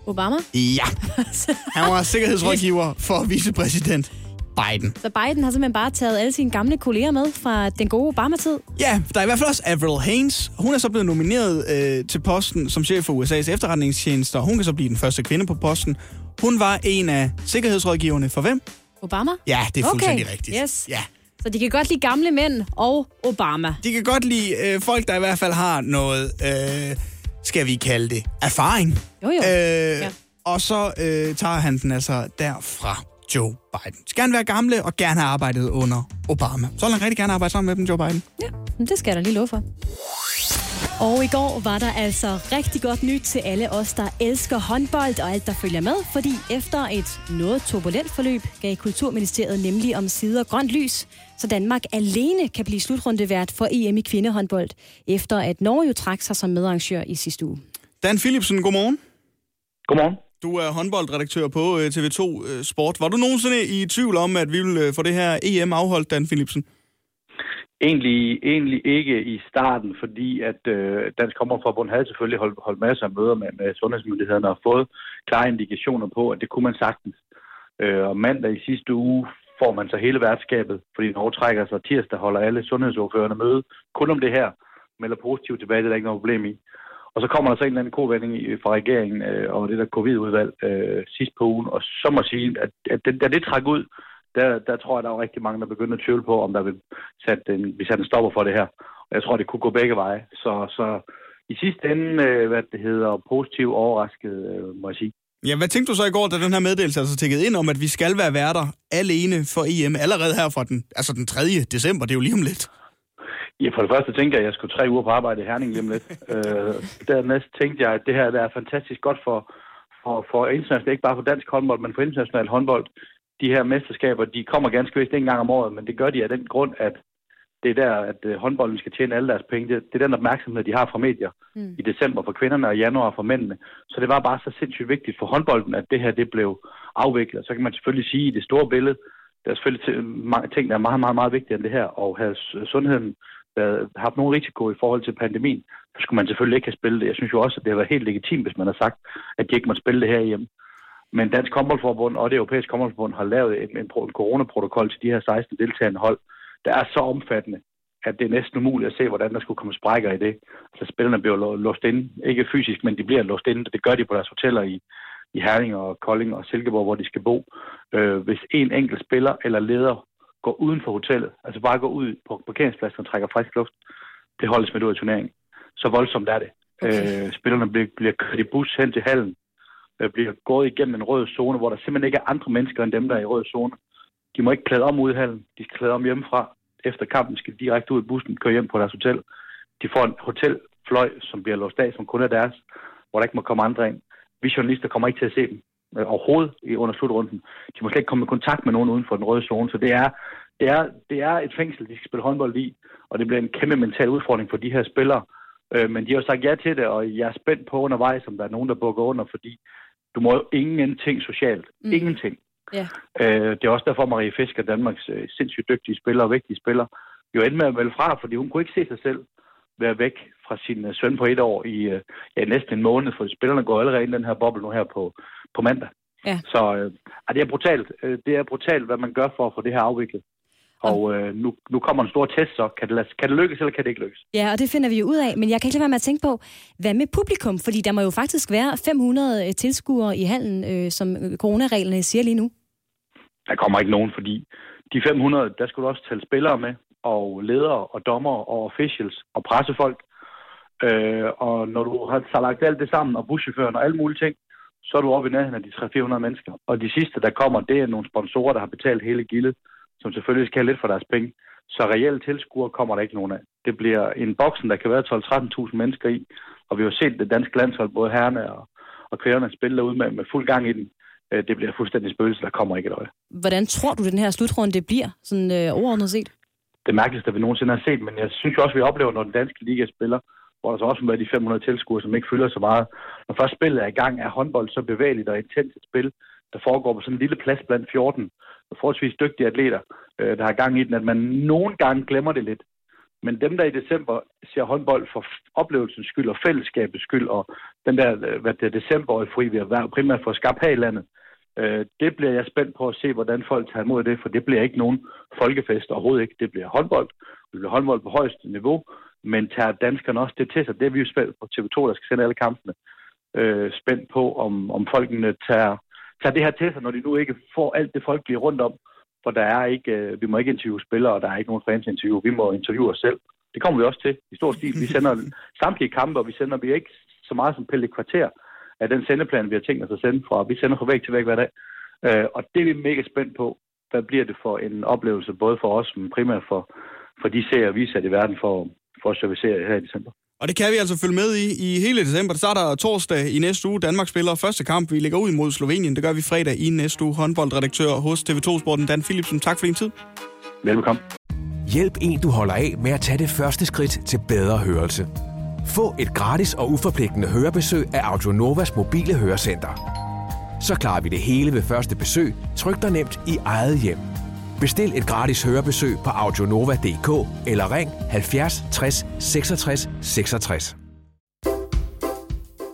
Obama? Ja, *laughs* han var sikkerhedsrådgiver for vicepræsident Biden. Så Biden har simpelthen bare taget alle sine gamle kolleger med fra den gode Obama-tid. Ja, der er i hvert fald også Avril Haines. Hun er så blevet nomineret øh, til posten som chef for USA's efterretningstjenester. Hun kan så blive den første kvinde på posten. Hun var en af sikkerhedsrådgiverne for hvem? Obama? Ja, det er Okay, fuldstændig rigtigt. yes. Ja. Så de kan godt lide gamle mænd og Obama. De kan godt lide øh, folk, der i hvert fald har noget, øh, skal vi kalde det, erfaring. Jo, jo. Øh, Ja. Og så øh, tager han den altså derfra Joe Biden. Skal han være gamle og gerne have arbejdet under Obama. Så vil han rigtig gerne arbejde sammen med dem, Joe Biden. Ja, det skal jeg da lige love for. Og i går var der altså rigtig godt nyt til alle os, der elsker håndbold og alt, der følger med, fordi efter et noget turbulent forløb gav Kulturministeriet nemlig om sider grønt lys, så Danmark alene kan blive slutrundevært for EM i kvindehåndbold, efter at Norge jo trak sig som medarrangør i sidste uge. Dan Philipsen, godmorgen. Godmorgen. Du er håndboldredaktør på øh, TV2 øh, Sport. Var du nogensinde i tvivl om, at vi ville øh, få det her EM afholdt, Dan Philipsen? Egentlig, egentlig ikke i starten, fordi at øh, Dansk Kommerforbund havde selvfølgelig holdt, holdt masser af møder med, med sundhedsmyndighederne og fået klare indikationer på, at det kunne man sagtens. Øh, og mandag i sidste uge får man så hele værtskabet, fordi Norge trækker sig tirsdag, holder alle sundhedsordførende møde kun om det her, melder positivt tilbage, det er der ikke noget problem i. Og så kommer der så en eller anden kovending i- fra regeringen øh, og det der covid-udvalg øh, sidst på ugen, og så må sige, at, at det, da det træk ud, der, der tror jeg, der er rigtig mange, der begynder at tvivle på, om der vil sætte en, vi sætter en stopper for det her. Og jeg tror, det kunne gå begge veje. Så, så i sidste ende, øh, hvad det hedder, positiv overrasket, øh, må jeg sige. Ja, hvad tænkte du så i går, da den her meddelelse altså tækkede ind om, at vi skal være værter alene for EM allerede her fra den, altså den 3. december, det er jo lige om lidt. Ja, for det første tænkte jeg, at jeg skulle tre uger på arbejde i Herning lige om lidt. *laughs* øh, dernæst tænkte jeg, at det her der er fantastisk godt for, for, for internationalt, ikke bare for dansk håndbold, men for international håndbold. De her mesterskaber, de kommer ganske vist en gang om året, men det gør de af den grund, at det er der, at øh, håndbolden skal tjene alle deres penge. Det, det er den opmærksomhed, de har fra medier Mm. i december for kvinderne og januar for mændene. Så det var bare så sindssygt vigtigt for håndbolden, at det her det blev afviklet. Så kan man selvfølgelig sige, at i det store billede, der er selvfølgelig mange ting, der er meget, meget, meget vigtigere end det her, og havde s- sundheden været, haft nogen risiko i forhold til pandemien, så skulle man selvfølgelig ikke have spillet det. Jeg synes jo også, at det har været helt legitimt, hvis man har sagt, at de ikke må spille det her hjemme. Men Dansk Håndboldforbund og det europæiske håndboldforbund har lavet en, en, en coronaprotokol til de her 16 deltagende hold, der er så omfattende, at det er næsten umuligt at se, hvordan der skulle komme sprækker i det. Så spillerne bliver låst inde. Ikke fysisk, men de bliver låst inde. Det gør de på deres hoteller i, i Herning og Kolding og Silkeborg, hvor de skal bo. Øh, hvis en enkelt spiller eller leder går uden for hotellet, altså bare går ud på parkeringspladsen og trækker frisk luft, det holdes med ud af turneringen. Så voldsomt er det. Okay. Øh, spillerne bliver, bliver kørt i bus hen til hallen, øh, bliver gået igennem en rød zone, hvor der simpelthen ikke er andre mennesker end dem, der er i rød zone. De må ikke klæde om ude i hallen. De skal klæde om hjemmefra. Efter kampen skal de direkte ud i bussen, køre hjem på deres hotel. De får en hotelfløj, som bliver låst af, som kun er deres, hvor der ikke må komme andre ind. Vi journalister kommer ikke til at se dem øh, overhovedet i, under slutrunden. De må slet ikke komme i kontakt med nogen uden for den røde zone. Så det er, det er, det er et fængsel, de skal spille håndbold i, og det bliver en kæmpe mental udfordring for de her spillere. Øh, men de har jo sagt ja til det, og jeg er spændt på undervejs, om der er nogen, der bukker under, fordi du må jo ingenting socialt. Mm. Ingenting. Ja. Øh, det er også derfor, Marie Fisker, Danmarks øh, sindssygt dygtige spiller og vigtige spiller, jo endte med at melde fra, fordi hun kunne ikke se sig selv være væk fra sin øh, søn på et år i øh, ja, næsten en måned, for spillerne går allerede ind i den her boble nu her på, på mandag. Ja. Så øh, det er brutalt. Øh, det er brutalt, hvad man gør for at få det her afviklet. Og øh, nu, nu kommer en stor test, så kan det, lade, kan det lykkes, eller kan det ikke lykkes? Ja, og det finder vi jo ud af. Men jeg kan ikke lade være med at tænke på, hvad med publikum? Fordi der må jo faktisk være 500 tilskuere i hallen, øh, som øh, coronareglerne siger lige nu. Der kommer ikke nogen, fordi de 500, der skulle du også tælle spillere med, og ledere og dommer og officials og pressefolk. Øh, og når du har lagt alt det sammen, og buschaufføren og alle mulige ting, så er du oppe i nærheden af de 300-400 mennesker. Og de sidste, der kommer, det er nogle sponsorer, der har betalt hele gildet, som selvfølgelig skal have lidt for deres penge. Så reelle tilskuere kommer der ikke nogen af. Det bliver en boksen, der kan være 12-13.000 mennesker i, og vi har set det danske landshold, både herrene og, og kvinderne, spille derude med, med fuld gang i den. Øh, Det bliver fuldstændig spøgelse, der kommer ikke et øje. Hvordan tror du, den her slutrunde bliver, sådan øh, overordnet set? det mærkeligste, vi nogensinde har set, men jeg synes jo også, vi oplever, når den danske liga spiller, hvor der så også må være de 500 tilskuere, som ikke fylder så meget. Når først spillet er i gang, er håndbold så bevægeligt og intens et spil, der foregår på sådan en lille plads blandt 14 forholdsvis dygtige atleter, øh, der har gang i den, at man nogle gange glemmer det lidt. Men dem, der i december ser håndbold for oplevelsens skyld og fællesskabets skyld, og den der, øh, hvad det er, december fri, vi har primært for at skabe her i landet, øh, det bliver jeg spændt på at se, hvordan folk tager imod det, for det bliver ikke nogen folkefest overhovedet ikke. Det bliver håndbold. Det bliver håndbold på højeste niveau, men tager danskerne også det til sig. Det er vi jo spændt på TV2, der skal sende alle kampene. Øh, spændt på, om, om folkene tager, tager det her til sig, når de nu ikke får alt det folk bliver rundt om. For der er ikke, øh, vi må ikke interviewe spillere, og der er ikke nogen fans interview. Vi må interviewe os selv. Det kommer vi også til i stor stil. Vi sender *laughs* samtlige kampe, og vi sender vi ikke så meget som pille kvarter af den sendeplan, vi har tænkt os at sende fra. Vi sender fra væg til væg hver dag. Øh, og det er vi mega spændt på. Hvad bliver det for en oplevelse, både for os, men primært for, for de serier, vi sat i verden for, for at servicere her i december. Og det kan vi altså følge med i i hele december. Det starter torsdag i næste uge. Danmark spiller første kamp. Vi ligger ud mod Slovenien. Det gør vi fredag i næste uge. Håndboldredaktør hos TV2 Sporten, Dan Philipsen. Tak for din tid. Velkommen. Hjælp en, du holder af med at tage det første skridt til bedre hørelse. Få et gratis og uforpligtende hørebesøg af Audionovas mobile hørecenter. Så klarer vi det hele ved første besøg, tryk dig nemt i eget hjem. Bestil et gratis hørebesøg på audionova.dk eller ring 70 60 66 66.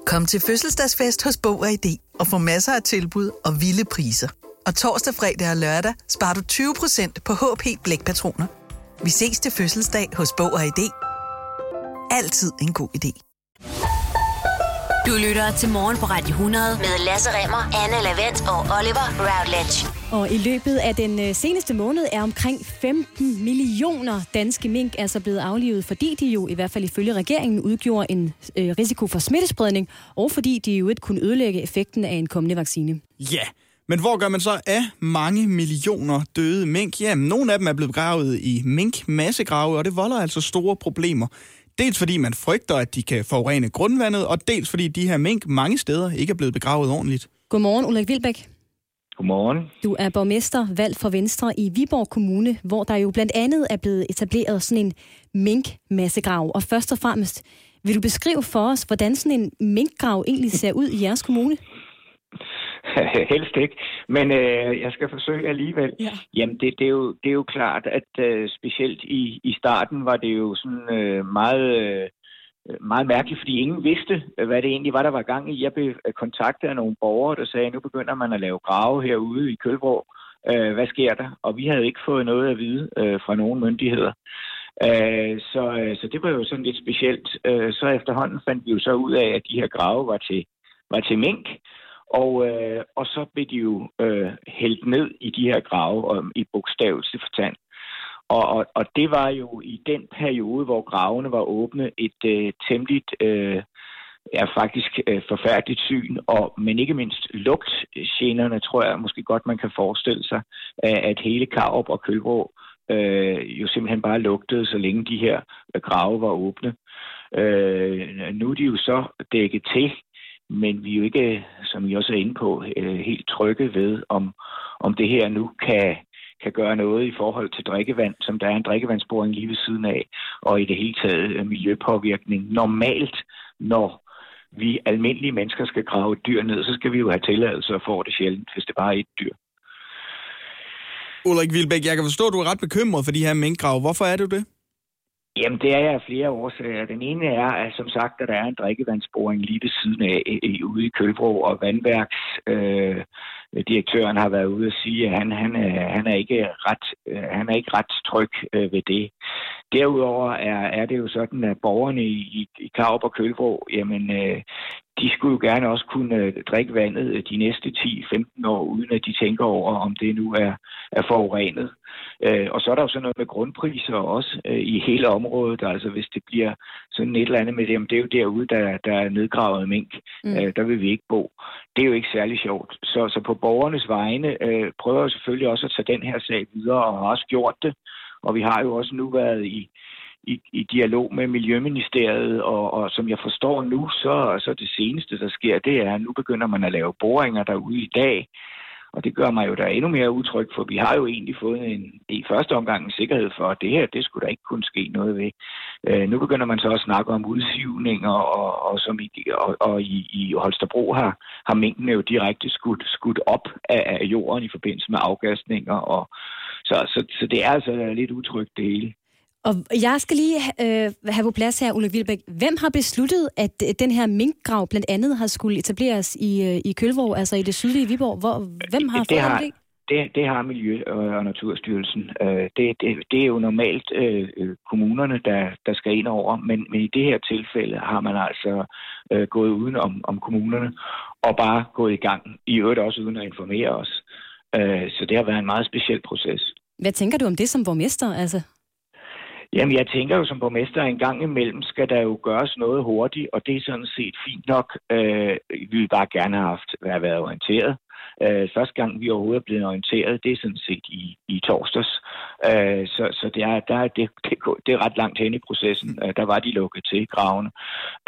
Kom til fødselsdagsfest hos Bog og ID og få masser af tilbud og vilde priser. Og torsdag, fredag og lørdag sparer du 20% på HP Blækpatroner. Vi ses til fødselsdag hos Bog og ID. Altid en god idé. Du lytter til Morgen på Radio 100 med Lasse Remmer, Anne Lavendt og Oliver Routledge. Og i løbet af den øh, seneste måned er omkring 15 millioner danske mink altså blevet aflivet, fordi de jo i hvert fald ifølge regeringen udgjorde en øh, risiko for smittespredning, og fordi de jo ikke kunne ødelægge effekten af en kommende vaccine. Ja, men hvor gør man så af mange millioner døde mink? Jamen, nogle af dem er blevet begravet i minkmassegrave, og det volder altså store problemer. Dels fordi man frygter, at de kan forurene grundvandet, og dels fordi de her mink mange steder ikke er blevet begravet ordentligt. Godmorgen, Ulrik Vilbæk. Godmorgen. Du er borgmester valgt for Venstre i Viborg Kommune, hvor der jo blandt andet er blevet etableret sådan en minkmassegrav. Og først og fremmest, vil du beskrive for os, hvordan sådan en minkgrav egentlig ser ud i jeres kommune? *laughs* Helst ikke, men øh, jeg skal forsøge alligevel. Ja. Jamen, det, det, er jo, det er jo klart, at øh, specielt i, i starten var det jo sådan øh, meget, øh, meget mærkeligt, fordi ingen vidste, hvad det egentlig var, der var gang i. Jeg blev kontaktet af nogle borgere, der sagde, nu begynder man at lave grave herude i Kølvrå. Øh, hvad sker der? Og vi havde ikke fået noget at vide øh, fra nogen myndigheder. Øh, så, øh, så det var jo sådan lidt specielt. Øh, så efterhånden fandt vi jo så ud af, at de her grave var til, var til mink. Og, øh, og så blev de jo øh, hældt ned i de her grave øh, i bogstavelse forstand. Og, og, og det var jo i den periode, hvor gravene var åbne, et øh, temmelig øh, ja, faktisk øh, forfærdeligt syn, og, men ikke mindst lugtgenerne, tror jeg måske godt, man kan forestille sig, at hele Karup og Kølvrå øh, jo simpelthen bare lugtede, så længe de her øh, grave var åbne. Øh, nu er de jo så dækket til men vi er jo ikke, som I også er inde på, øh, helt trygge ved, om, om det her nu kan, kan gøre noget i forhold til drikkevand, som der er en drikkevandsboring lige ved siden af, og i det hele taget øh, miljøpåvirkning. Normalt, når vi almindelige mennesker skal grave et dyr ned, så skal vi jo have tilladelse og få det sjældent, hvis det bare er et dyr. Ulrik Vilbæk, jeg kan forstå, at du er ret bekymret for de her minkgrave. Hvorfor er du det? Jamen, det er jeg af flere årsager. Den ene er, at som sagt, at der er en drikkevandsboring lige ved siden af ude i Kølbro, og vandværks øh, direktøren har været ude og sige, at han, han, er, han, er, ikke ret, øh, han er ikke ret tryg øh, ved det. Derudover er, er det jo sådan, at borgerne i, i, i Karup og Kølbro, jamen, øh, de skulle jo gerne også kunne øh, drikke vandet øh, de næste 10-15 år, uden at de tænker over, om det nu er, er forurenet. Øh, og så er der jo sådan noget med grundpriser også i hele området. Altså hvis det bliver sådan et eller andet med det, det er jo derude, der, der er nedgravet mink. Mm. Der vil vi ikke bo. Det er jo ikke særlig sjovt. Så, så på borgernes vegne prøver jeg selvfølgelig også at tage den her sag videre, og har også gjort det. Og vi har jo også nu været i, i, i dialog med Miljøministeriet, og, og som jeg forstår nu, så, så det seneste, der sker, det er, at nu begynder man at lave boringer derude i dag, og det gør mig jo da endnu mere utryg, for vi har jo egentlig fået en, i første omgang en sikkerhed for, at det her, det skulle der ikke kunne ske noget ved. Øh, nu begynder man så at snakke om udsivninger, og, og, som i, og, og i, i Holstebro har, har mængden jo direkte skudt, skudt op af, af jorden i forbindelse med afgasninger, og så, så, så det er altså lidt utrygt det hele. Og jeg skal lige øh, have på plads her, Ulrik Vilbæk. Hvem har besluttet, at øh, den her minkgrav blandt andet har skulle etableres i, øh, i Kølvåg, altså i det sydlige Viborg? Hvor, hvem har det fået det? det, det har Miljø- og Naturstyrelsen. Øh, det, det, det er jo normalt øh, kommunerne, der, der skal ind over, men, men i det her tilfælde har man altså øh, gået uden om, om kommunerne og bare gået i gang. I øvrigt også uden at informere os. Øh, så det har været en meget speciel proces. Hvad tænker du om det som borgmester? Altså? Jamen, jeg tænker jo som borgmester, at en gang imellem skal der jo gøres noget hurtigt, og det er sådan set fint nok. Øh, vi vil bare gerne have haft, have været orienteret. Øh, første gang, vi overhovedet er blevet orienteret, det er sådan set i, i torsdags. Øh, så så det, er, der er, det, det, det er ret langt hen i processen. Øh, der var de lukket til gravene.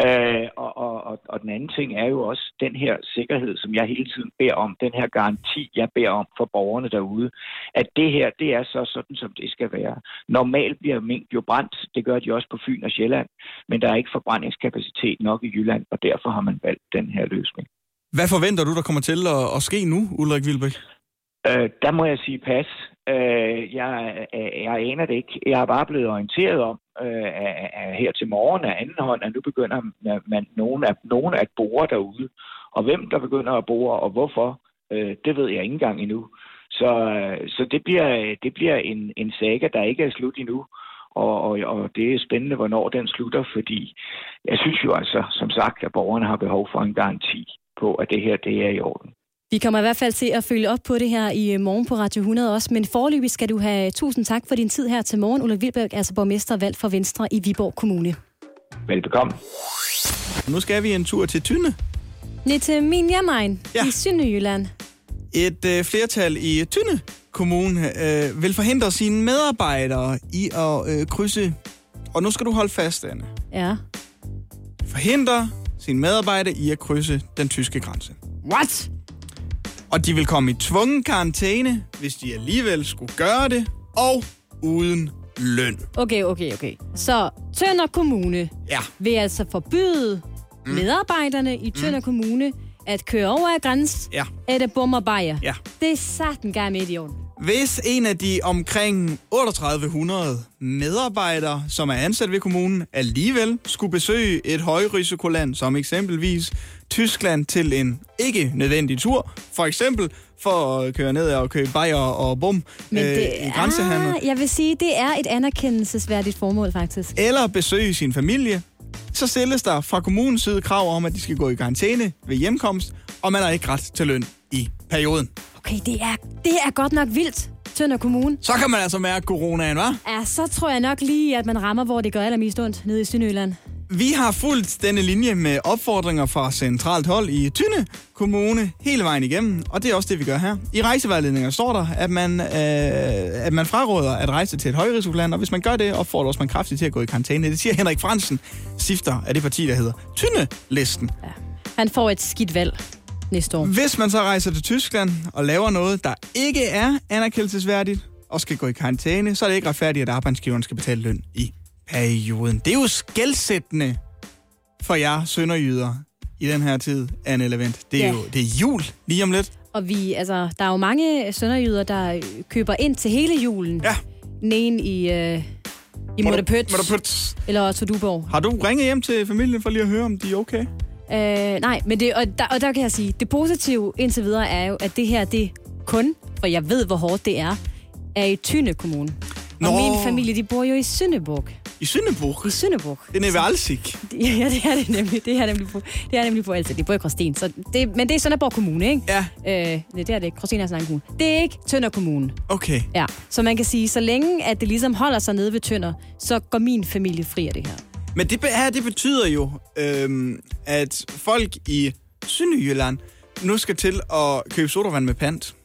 Øh, og, og, og, og den anden ting er jo også den her sikkerhed, som jeg hele tiden beder om, den her garanti, jeg beder om for borgerne derude, at det her, det er så sådan, som det skal være. Normalt bliver mink jo brændt, det gør de også på Fyn og Sjælland, men der er ikke forbrændingskapacitet nok i Jylland, og derfor har man valgt den her løsning. Hvad forventer du, der kommer til at, at ske nu, Ulrik Vilbæk? Øh, der må jeg sige pas. Øh, jeg, øh, jeg aner det ikke. Jeg er bare blevet orienteret om øh, at, at her til morgen af anden hånd, at nu begynder man, nogen, at, nogen at bore derude. Og hvem der begynder at bore, og hvorfor, øh, det ved jeg ikke engang endnu. Så, øh, så det bliver, det bliver en, en saga, der ikke er slut endnu. Og, og, og det er spændende, hvornår den slutter, fordi jeg synes jo altså, som sagt, at borgerne har behov for en garanti på, at det her det er i orden. Vi kommer i hvert fald til at følge op på det her i øh, morgen på Radio 100 også, men forløbig skal du have tusind tak for din tid her til morgen. Ulla Vilberg, altså borgmester valgt for Venstre i Viborg Kommune. Velbekomme. Nu skal vi en tur til Tynde. Ned til min hjemmeegn ja. i Sønderjylland. Et øh, flertal i Tynde Kommune øh, vil forhindre sine medarbejdere i at øh, krydse... Og nu skal du holde fast, Anne. Ja. Forhindre sine medarbejdere i at krydse den tyske grænse. What? Og de vil komme i tvungen karantæne, hvis de alligevel skulle gøre det, og uden løn. Okay, okay, okay. Så Tønder Kommune ja. vil altså forbyde mm. medarbejderne i Tønder mm. Kommune at køre over af græns, ja. eller bomber bajer. Ja. Det er satten gerne midt i orden. Hvis en af de omkring 3800 medarbejdere, som er ansat ved kommunen, alligevel skulle besøge et højrisikoland, som eksempelvis Tyskland, til en ikke nødvendig tur, for eksempel for at køre ned og købe bajer og bum Men det, øh, i grænsehandel. Ah, jeg vil sige, det er et anerkendelsesværdigt formål, faktisk. Eller besøge sin familie. Så stilles der fra kommunens side krav om, at de skal gå i karantæne ved hjemkomst, og man har ikke ret til løn perioden. Okay, det er, det er godt nok vildt. Tønder Kommune. Så kan man altså mærke coronaen, hva'? Ja, så tror jeg nok lige, at man rammer, hvor det gør allermest ondt, nede i Sønderjylland. Vi har fulgt denne linje med opfordringer fra centralt hold i Tynde Kommune hele vejen igennem, og det er også det, vi gør her. I rejsevejledninger står der, at man, øh, at man fraråder at rejse til et højrisikoland, og hvis man gør det, opfordres man kraftigt til at gå i karantæne. Det siger Henrik Fransen, stifter af det parti, der hedder Tynde-listen. Ja. Han får et skidt valg næste år. Hvis man så rejser til Tyskland og laver noget, der ikke er anerkendelsesværdigt, og skal gå i karantæne, så er det ikke retfærdigt, at arbejdsgiveren skal betale løn i perioden. Det er jo skældsættende for jer sønderjyder i den her tid, Anne Levent. Det er ja. jo det er jul lige om lidt. Og vi, altså, der er jo mange sønderjyder, der køber ind til hele julen. Ja. Næn i, øh, i Mordepøt. Eller Toduborg. Har du ringet hjem til familien for lige at høre, om de er okay? Øh, nej, men det, og, der, og der kan jeg sige, det positive indtil videre er jo, at det her, det kun, for jeg ved, hvor hårdt det er, er i Tynde Kommune. Nå. Og min familie, de bor jo i Sønderborg. I Sønderborg? I Sønderborg. Det er ved Alsik. *laughs* Ja, det er det nemlig. Det er nemlig på, det er nemlig på Alsik. Det er på Gråsten. Så det, men det er Sønderborg Kommune, ikke? Ja. Øh, det er det. Gråsten er sådan en kommune. Det er ikke Tønder Kommune. Okay. Ja. Så man kan sige, så længe at det ligesom holder sig nede ved Tønder, så går min familie fri af det her. Men det her, det betyder jo, øhm, at folk i Sønderjylland nu skal til at købe sodavand med pant.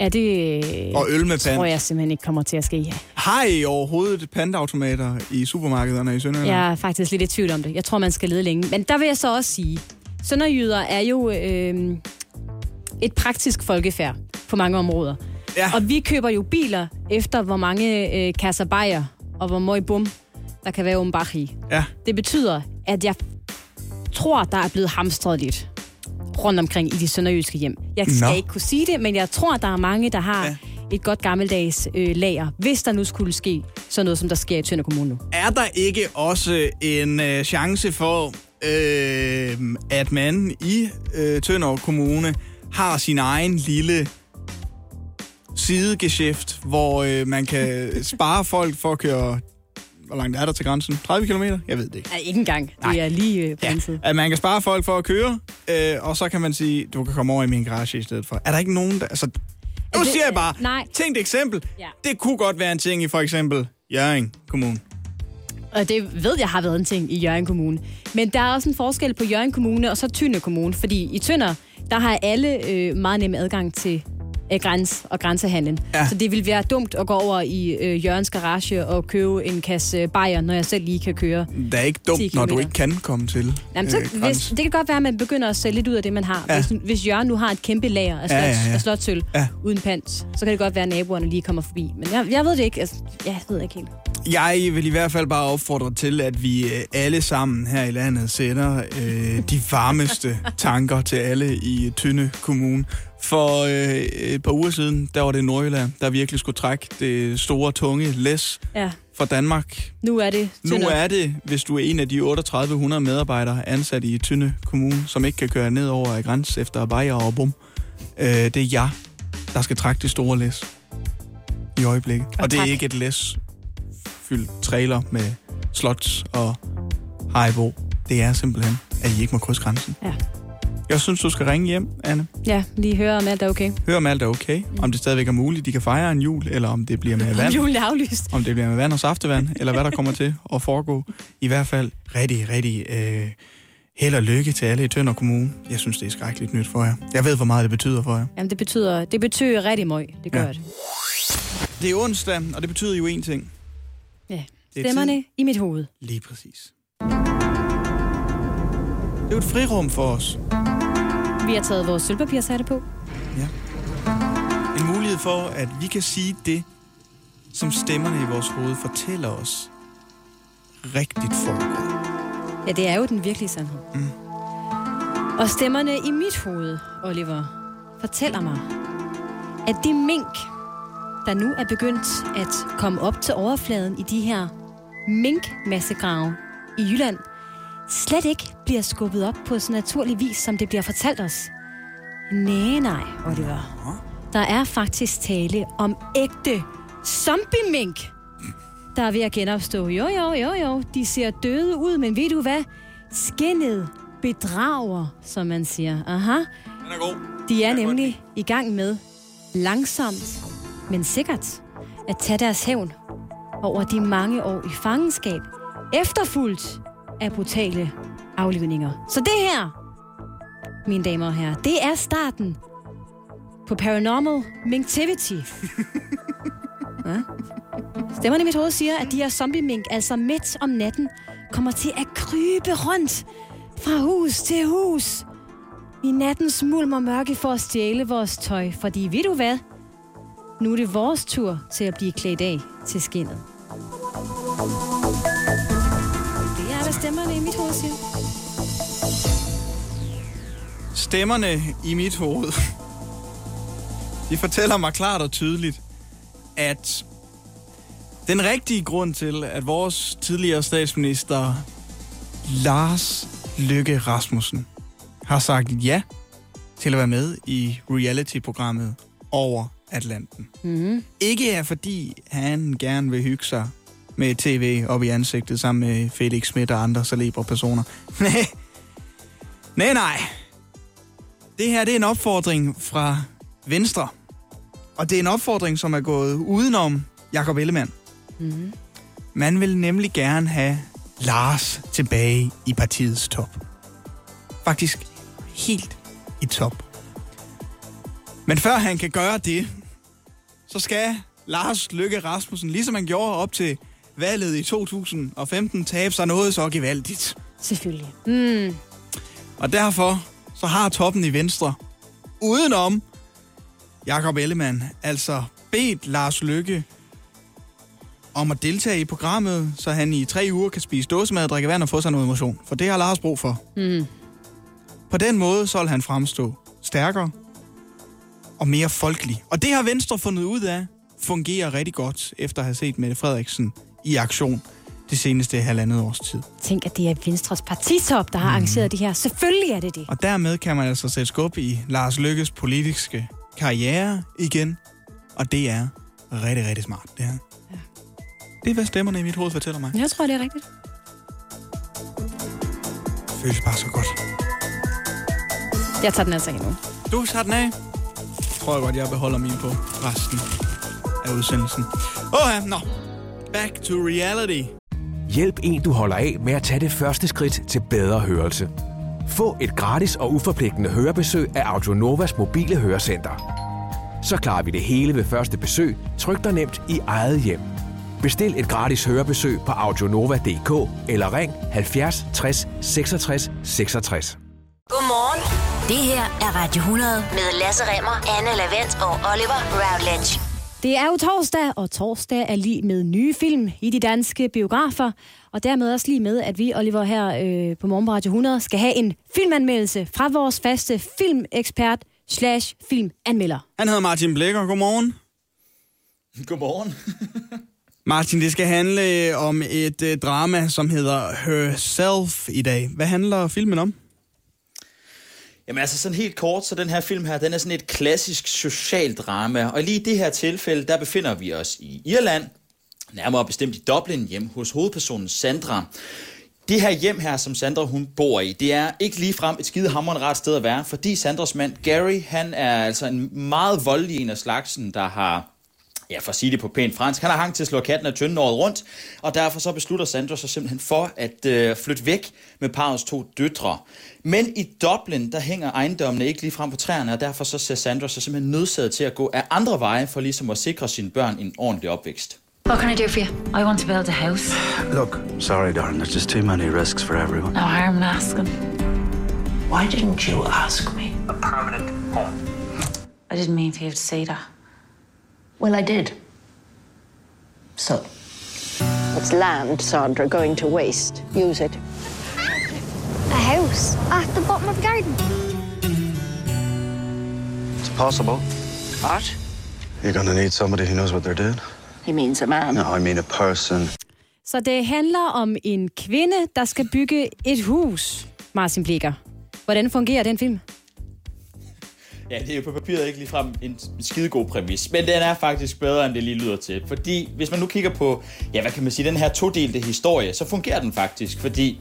Ja, det og øl med pant. tror jeg simpelthen ikke kommer til at ske. Har I overhovedet pantautomater i supermarkederne i Sønderjylland? Jeg er faktisk lidt i tvivl om det. Jeg tror, man skal lede længe. Men der vil jeg så også sige, Sønderjyder er jo øh, et praktisk folkefærd på mange områder. Ja. Og vi køber jo biler efter, hvor mange øh, kasser bajer og hvor meget bum, der kan være umbach i. Ja. Det betyder, at jeg tror, der er blevet hamstret lidt rundt omkring i de sønderjyske hjem. Jeg skal Nå. ikke kunne sige det, men jeg tror, der er mange, der har ja. et godt gammeldags øh, lager, hvis der nu skulle ske sådan noget, som der sker i Tønder Kommune nu. Er der ikke også en øh, chance for, øh, at man i øh, Tønder Kommune har sin egen lille sidegeschæft, hvor øh, man kan *laughs* spare folk for at køre... Hvor langt er der til grænsen? 30 km? Jeg ved det ikke. Ej, ikke engang. Det Nej. er lige øh, på ja. den side. At man kan spare folk for at køre, øh, og så kan man sige, du kan komme over i min garage i stedet for. Er der ikke nogen, der... Altså, nu det- siger jeg bare, nej. tænk et eksempel. Ja. Det kunne godt være en ting i for eksempel Jørgen Kommune. Og det ved jeg har været en ting i Jørgen Kommune. Men der er også en forskel på Jørgen Kommune og så Tønder Kommune. Fordi i Tønder, der har alle øh, meget nem adgang til øh, græns og grænsehandlen. Ja. Så det vil være dumt at gå over i øh, Jørgens garage og købe en kasse øh, bajer, når jeg selv lige kan køre. Det er ikke 10 dumt, når du ikke kan komme til Jamen, så, øh, hvis, det kan godt være, at man begynder at sælge lidt ud af det, man har. Ja. Ja. Hvis, hvis Jørgen nu har et kæmpe lager af, Ja, slot, ja, ja. af slotsøl Ja. uden pant, så kan det godt være, at naboerne lige kommer forbi. Men jeg, jeg ved det ikke. Altså, jeg ved ikke helt. Jeg vil i hvert fald bare opfordre til, at vi øh, alle sammen her i landet sætter øh, de varmeste *laughs* tanker til alle i Tynde Kommune. For øh, et par uger siden, der var det Nordjylland, der virkelig skulle trække det store, tunge læs Ja, for Danmark. nu er det Nu Tønder. er det, hvis du er en af de 3800 medarbejdere ansat i Tynde Kommune, som ikke kan køre ned over af græns efter Bayer og Bum. Øh, det er jer, der skal trække det store læs i øjeblikket. Og, Og og det er tak. ikke et læs fyldt trailer med slots og Haribo. Det er simpelthen, at I ikke må krydse grænsen. Ja. Jeg synes, du skal ringe hjem, Anne. Ja, lige høre, om alt er okay. Hør om alt er okay. Om det stadigvæk er muligt, de kan fejre en jul, eller om det bliver med *laughs* vand. julen er aflyst. Om det bliver med vand og saftevand, eller hvad der kommer til at foregå. I hvert fald rigtig, rigtig øh, held og lykke til alle i Tønder Kommune. Jeg synes, det er skrækkeligt nyt for jer. Jeg ved, hvor meget det betyder for jer. Jamen, det betyder, det betyder rigtig meget. Det gør Ja. det. Det er onsdag, og det betyder jo én ting. Ja. Er Stemmerne i mit hoved. Lige præcis. Det er jo et frirum for os. Vi har taget vores sølvpapirshatte på. En mulighed for, at vi kan sige det, som stemmerne i vores hoved fortæller os rigtigt foregår. Ja, det er jo den virkelige sandhed. Mm. Og stemmerne i mit hoved, Oliver, fortæller mig, at de mink, der nu er begyndt at komme op til overfladen i de her minkmassegrave i Jylland, slet ikke bliver skubbet op på så naturlig vis, som det bliver fortalt os. Nej, nej, Oliver. Der er faktisk tale om ægte zombie-mink, der er ved at genopstå. Jo, jo, jo, jo. De ser døde ud, men ved du hvad? Skinnet bedrager, som man siger. Aha. Den er god. De er nemlig i gang med langsomt, men sikkert, at tage deres hævn over de mange år i fangenskab, efterfulgt af brutale aflivninger. Så det her, mine damer og herrer, det er starten på Paranormal Minktivity. *laughs* ja. Stemmerne i mit hoved siger, at de her zombie-mink, altså midt om natten, kommer til at krybe rundt fra hus til hus i nattens mulm og mørke for at stjæle vores tøj. Fordi ved du hvad? Nu er det vores tur til at blive klædt af til skinnet. Er, hvad stemmerne i mit hoved siger. Stemmerne i mit hoved, de fortæller mig klart og tydeligt, at den rigtige grund til, at vores tidligere statsminister Lars Løkke Rasmussen har sagt ja til at være med i reality-programmet Over Atlanten. Mm-hmm. Ikke er fordi han gerne vil hygge sig med tv op i ansigtet sammen med Felix Schmidt og andre celebre personer. Nej, *laughs* nej, nej. Det her det er en opfordring fra Venstre. Og det er en opfordring, som er gået udenom Jakob Ellemann. Mm-hmm. Man vil nemlig gerne have Lars tilbage i partiets top. Faktisk helt i top. Men før han kan gøre det, så skal Lars Løkke Rasmussen, ligesom han gjorde op til valget i 2015, tabe sig noget så gevaldigt. Selvfølgelig. Mm. Og derfor så har toppen i Venstre, udenom Jakob Ellemann, altså bedt Lars Løkke om at deltage i programmet, så han i tre uger kan spise dåsemad, drikke vand og få sig noget motion. For det har Lars brug for. Mm. På den måde så vil han fremstå stærkere og mere folkelig. Og det har Venstre fundet ud af fungerer rigtig godt, efter at have set Mette Frederiksen i aktion det seneste halvandet års tid. Tænk, at det er Venstres partitop, der har arrangeret det her. Selvfølgelig er det det. Og dermed kan man altså sætte skub i Lars Lykkes politiske karriere igen. Og det er rigtig, rigtig smart, det her. Ja. Det er, hvad stemmerne i mit hoved fortæller mig. Jeg tror, det er rigtigt. Det føles bare så godt. Jeg tager den altså endnu. Du tager den af. Tror jeg godt, jeg beholder min på resten af udsendelsen. Åh ja, nå. Back to reality. Hjælp en, du holder af med at tage det første skridt til bedre hørelse. Få et gratis og uforpligtende hørebesøg af Audionovas mobile hørecenter. Så klarer vi det hele ved første besøg, tryk dig nemt i eget hjem. Bestil et gratis hørebesøg på audionova.dk eller ring 70 60 66 66. Godmorgen. Det her er Radio 100 med Lasse Remmer, Anne Lavendt og Oliver Routledge. Det er jo torsdag, og torsdag er lige med nye film i de danske biografer. Og dermed også lige med, at vi, Oliver, her øh, på Morgen på Radio 100, skal have en filmanmeldelse fra vores faste filmekspert slash filmanmelder. Han hedder Martin Blikker. Godmorgen. Godmorgen. Martin, det skal handle om et øh, drama, som hedder Herself i dag. Hvad handler filmen om? Jamen altså sådan helt kort, så den her film her, den er sådan et klassisk socialt drama. Og lige i det her tilfælde, der befinder vi os i Irland, nærmere bestemt i Dublin, hjem hos hovedpersonen Sandra. Det her hjem her, som Sandra hun bor i, det er ikke ligefrem et skide hammerende sted at være, fordi Sandras mand Gary, han er altså en meget voldelig en af slagsen, der har ja, for at sige det på pænt fransk, han har hang til at slå katten af tynden året rundt, og derfor så beslutter Sandra sig simpelthen for at øh, flytte væk med parets to døtre. Men i Dublin, der hænger ejendommene ikke lige frem på træerne, og derfor så ser Sandra sig simpelthen nødsaget til at gå af andre veje, for ligesom at sikre sine børn en ordentlig opvækst. What can I do for you? I want to build a house. Look, sorry, darling. There's just too many risks for everyone. No harm in asking. Why didn't you ask me? A permanent home. I didn't mean for you to say that. Well, I did. So. It's land, Sandra, going to waste. Use it. A house at the bottom of the garden. It's possible. What? You're gonna need somebody who knows what they're doing. He means a man. No, I mean a person. Så det handler om en kvinde, der skal bygge et hus, Martin Blikker. Hvordan fungerer den film? Ja, det er jo på papiret ikke ligefrem en skidegod præmis, men den er faktisk bedre, end det lige lyder til. Fordi hvis man nu kigger på, ja, hvad kan man sige, den her todelte historie, så fungerer den faktisk, fordi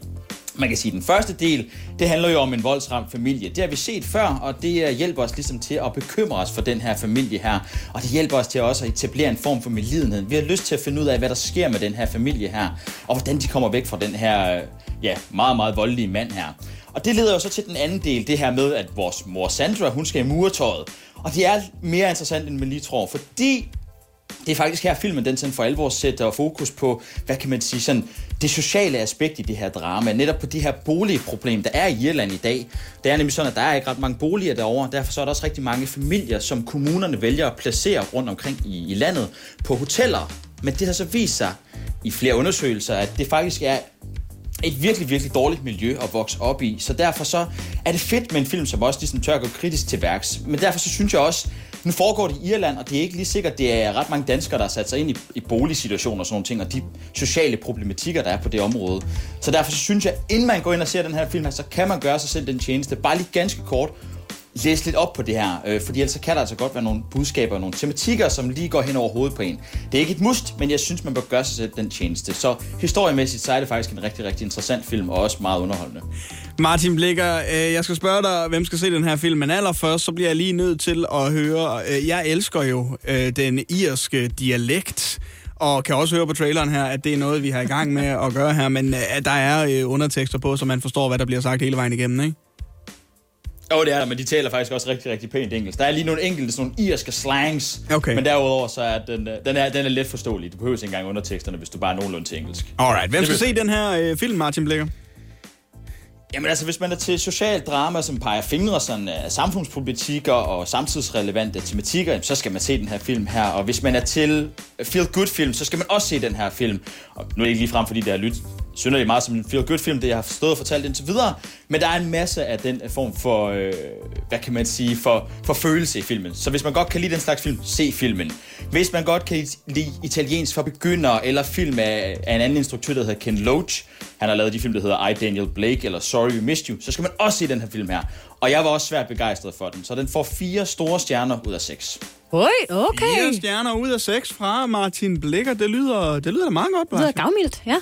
man kan sige, at den første del, det handler jo om en voldsramt familie. Det har vi set før, og det hjælper os ligesom til at bekymre os for den her familie her. Og det hjælper os til også at etablere en form for medlidenhed. Vi har lyst til at finde ud af, hvad der sker med den her familie her, og hvordan de kommer væk fra den her, ja, meget, meget voldelige mand her. Og det leder jo så til den anden del, det her med, at vores mor Sandra, hun skal i muretøjet. Og det er mere interessant, end man lige tror, fordi det er faktisk her filmen, den sådan for alvor sætter fokus på, hvad kan man sige, sådan det sociale aspekt i det her drama. Netop på de her boligproblem, der er i Irland i dag. Det er nemlig sådan, at der er ikke ret mange boliger derovre. Derfor så er der også rigtig mange familier, som kommunerne vælger at placere rundt omkring i, i landet på hoteller. Men det har så vist sig i flere undersøgelser, at det faktisk er et virkelig, virkelig dårligt miljø at vokse op i. Så derfor så er det fedt med en film, som også ligesom tør at gå kritisk til værks. Men derfor så synes jeg også, nu foregår det i Irland, og det er ikke lige sikkert, det er ret mange danskere, der har sat sig ind i, i boligsituationer og sådan nogle ting, og de sociale problematikker, der er på det område. Så derfor så synes jeg, inden man går ind og ser den her film, så kan man gøre sig selv den tjeneste, bare lige ganske kort, læse lidt op på det her, øh, fordi ellers kan der altså godt være nogle budskaber og nogle tematikker, som lige går hen over hovedet på en. Det er ikke et must, men jeg synes, man bør gøre sig selv den tjeneste. Så historiemæssigt, så er det faktisk en rigtig, rigtig interessant film, og også meget underholdende. Martin Blikker, øh, jeg skal spørge dig, hvem skal se den her film, men allerførst, så bliver jeg lige nødt til at høre, øh, jeg elsker jo øh, den irske dialekt, og kan også høre på traileren her, at det er noget, vi har i gang med at gøre her, men øh, der er øh, undertekster på, så man forstår, hvad der bliver sagt hele vejen igennem, ikke? Jo, det er der, men de taler faktisk også rigtig, rigtig pænt engelsk. Der er lige nogle enkelte sådan nogle irske slangs, okay. men derudover så er den, øh, den, er, den er let forståelig. Du behøver ikke engang underteksterne, hvis du bare er nogenlunde til engelsk. Alright, hvem skal Det se den her øh, film, Martin Blikker? Jamen altså, hvis man er til social drama, som peger fingre sådan, uh, samfundspolitikker og samtidsrelevante tematikker, jamen, så skal man se den her film her. Og hvis man er til feel-good film, så skal man også se den her film. Og nu er det ikke lige frem, fordi der er lyt synderligt meget som en feel-good-film, det jeg har forstået og fortalt indtil videre. Men der er en masse af den form for, øh, hvad kan man sige, for, for følelse i filmen. Så hvis man godt kan lide den slags film, se filmen. Hvis man godt kan lide italiensk for begyndere, eller film af, af en anden instruktør, der hedder Ken Loach, han har lavet de film, der hedder I, Daniel Blake, eller Sorry We Missed You, så skal man også se den her film her. Og jeg var også svært begejstret for den, så den får fire store stjerner ud af seks. Oj, okay. Fire stjerner ud af seks fra Martin Blikker. Det lyder, det lyder da meget godt, Det lyder gavmildt, ja.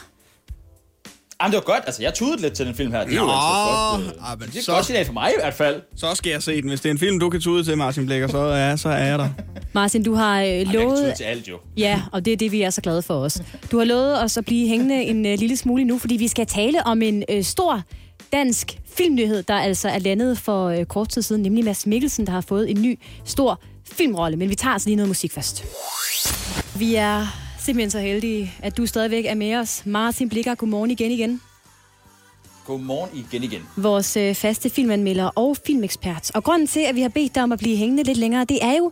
Jamen, det var godt. Altså, jeg tudede lidt til den film her. Det er jo Nå, altså godt. ah, Øh, men det er så- godt signal for mig i hvert fald. Så skal jeg se den. Hvis det er en film, du kan tude til, Martin Blikker, så er, så er jeg der. Martin, du har øh, Jeg kan lovet... tude til alt jo. Ja, og det er det, vi er så glade for os. Du har lovet os at blive hængende en øh, lille smule nu, fordi vi skal tale om en øh, stor dansk filmnyhed, der altså er landet for øh, kort tid siden, nemlig Mads Mikkelsen, der har fået en ny stor filmrolle. Men vi tager altså lige noget musik først. Vi er simpelthen så heldige, at du stadigvæk er med os. Martin Blikker, godmorgen igen igen. Godmorgen igen igen. Vores øh, faste filmanmelder og filmekspert. Og grunden til, at vi har bedt dig om at blive hængende lidt længere, det er jo,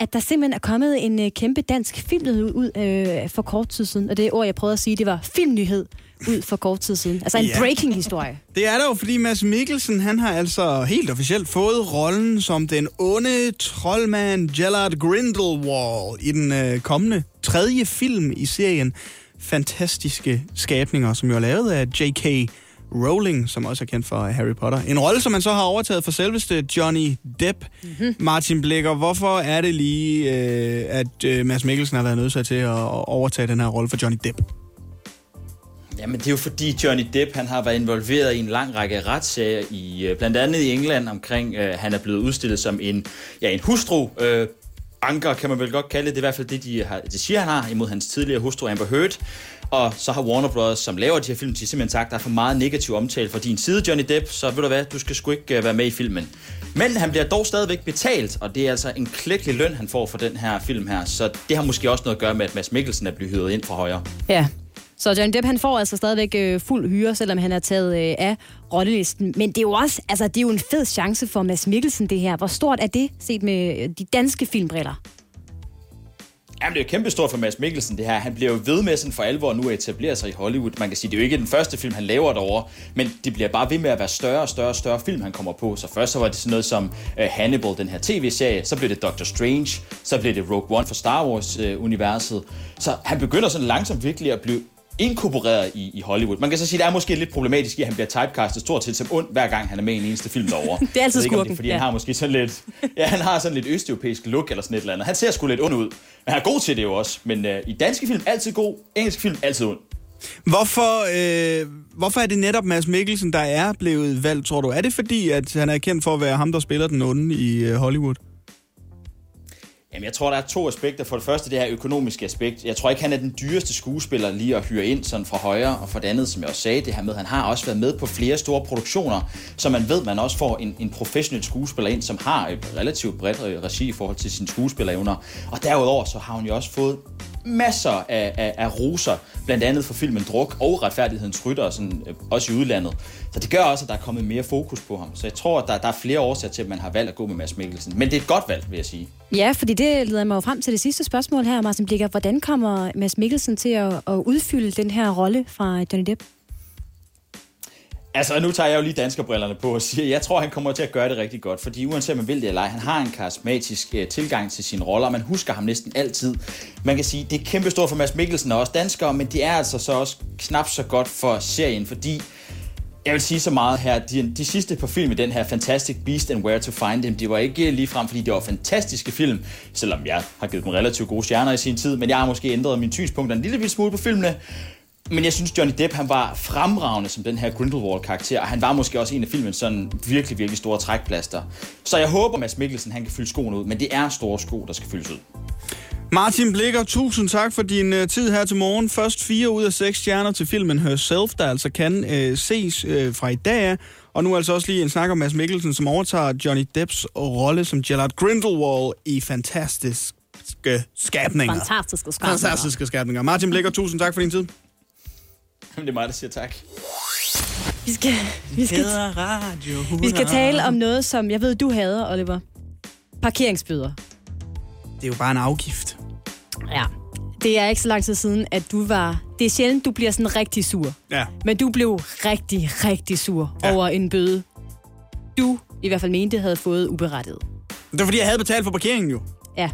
at der simpelthen er kommet en øh, kæmpe dansk filmnyhed ud øh, for kort tid siden. Og det ord, jeg prøvede at sige, det var filmnyhed ud for kort tid siden. Altså en Ja. breaking-historie. *laughs* Det er der jo, fordi Mads Mikkelsen, han har altså helt officielt fået rollen som den onde troldmand Gellert Grindelwald i den øh, kommende tredje film i serien Fantastiske Skabninger, som jo er lavet af J.K. Rowling, som også er kendt for Harry Potter. En rolle, som man så har overtaget for selveste Johnny Depp. Mm-hmm. Martin Blikker, hvorfor er det lige, øh, at øh, Mads Mikkelsen har været nødt til at overtage den her rolle for Johnny Depp? Jamen, det er jo fordi Johnny Depp han har været involveret i en lang række retssager, i, øh, blandt andet i England, omkring, øh, han er blevet udstillet som en, ja, en hustru, øh, anker kan man vel godt kalde det. Det er i hvert fald det, de, har, de siger, han har imod hans tidligere hustru Amber Heard. Og så har Warner Bros., som laver de her film, de simpelthen sagt, der er for meget negativ omtale fra din side, Johnny Depp, så ved du hvad, du skal sgu ikke øh, være med i filmen. Men han bliver dog stadigvæk betalt, og det er altså en klækkelig løn, han får for den her film her. Så det har måske også noget at gøre med, at Mads Mikkelsen er blevet hyret ind fra højre. Ja. Så Johnny Depp, han får altså stadigvæk øh, fuld hyre, selvom han er taget øh, af rollelisten. Men det er jo også, altså det er jo en fed chance for Mads Mikkelsen, det her. Hvor stort er det, set med øh, de danske filmbriller? Jamen, det er jo kæmpestort for Mads Mikkelsen, det her. Han bliver jo ved med sådan for alvor nu at etablere sig i Hollywood. Man kan sige, det er jo ikke den første film, han laver derovre, men det bliver bare ved med at være større og større og større film, han kommer på. Så først så var det sådan noget som uh, Hannibal, den her tv-serie. Så blev det Doctor Strange. Så blev det Rogue One for Star Wars-universet. Øh, så han begynder sådan langsomt virkelig at blive inkorporeret i, i Hollywood. Man kan så sige, det er måske lidt problematisk, at han bliver typecastet stort set som ond, hver gang han er med i en eneste film derovre. *laughs* Det er altid skurken, Det, er, fordi ja. han har måske sådan lidt, ja, han har sådan lidt østeuropæisk look eller sådan et eller andet. Han ser sgu lidt ond ud, men han er god til det jo også. Men øh, i danske film altid god, engelske film altid ond. Hvorfor, øh, hvorfor er det netop Mads Mikkelsen, der er blevet valgt, tror du? Er det fordi, at han er kendt for at være ham, der spiller den onde i øh, Hollywood? Jamen, jeg tror, der er to aspekter. For det første, det her økonomiske aspekt. Jeg tror ikke, han er den dyreste skuespiller lige at hyre ind sådan fra højre. Og for det andet, som jeg også sagde, det her med, han har også været med på flere store produktioner, så man ved, man også får en, en professionel skuespiller ind, som har et relativt bredt regi i forhold til sine skuespillerevner. Og derudover, så har hun jo også fået masser af, af, af roser, blandt andet for filmen Druk og Retfærdighedens Rytter, sådan, øh, også i udlandet. Så det gør også, at der er kommet mere fokus på ham. Så jeg tror, at der, der er flere årsager til, at man har valgt at gå med Mads Mikkelsen. Men det er et godt valg, vil jeg sige. Ja, fordi det leder mig jo frem til det sidste spørgsmål her, Martin Blikker. Hvordan kommer Mads Mikkelsen til at, at udfylde den her rolle fra Johnny Depp? Altså, nu tager jeg jo lige danskerbrillerne på og siger, at jeg tror, han kommer til at gøre det rigtig godt, fordi uanset om man vil det eller ej, han har en karismatisk øh, tilgang til sine roller, og man husker ham næsten altid. Man kan sige, det er kæmpestort for Mads Mikkelsen og også danskere, men det er altså så også knap så godt for serien, fordi jeg vil sige så meget her, de, de sidste par film i den her Fantastic Beast and Where to Find Him, det var ikke lige frem, fordi det var fantastiske film, selvom jeg har givet dem relativt gode stjerner i sin tid, men jeg har måske ændret mine synspunkter en lille smule på filmene. Men jeg synes, Johnny Depp han var fremragende som den her Grindelwald-karakter, og han var måske også en af filmens sådan virkelig, virkelig store trækplaster. Så jeg håber, Mads Mikkelsen han kan fylde skoene ud, men det er store sko, der skal fyldes ud. Martin Blikker, tusind tak for din uh, tid her til morgen. Først fire ud af seks stjerner til filmen Herself, der altså kan uh, ses uh, fra i dag af. Og nu altså også lige en snak om Mads Mikkelsen, som overtager Johnny Depps rolle som Gellert Grindelwald i fantastiske skabninger. Fantastiske skabninger. Fantastiske skabninger. Martin Blikker, tusind tak for din tid. *laughs* Det er mig, der siger tak. Vi skal, vi skal, radio. vi skal tale om noget, som jeg ved, du hader, Oliver. Parkeringsbøder. Det er jo bare en afgift. Ja. det er ikke så lang tid siden, at du var... Det er sjældent, du bliver sådan rigtig sur. Ja. Men du blev rigtig, rigtig sur ja. over en bøde. Du, i hvert fald mente, havde fået uberettiget. Det var fordi, jeg havde betalt for parkeringen jo. Ja.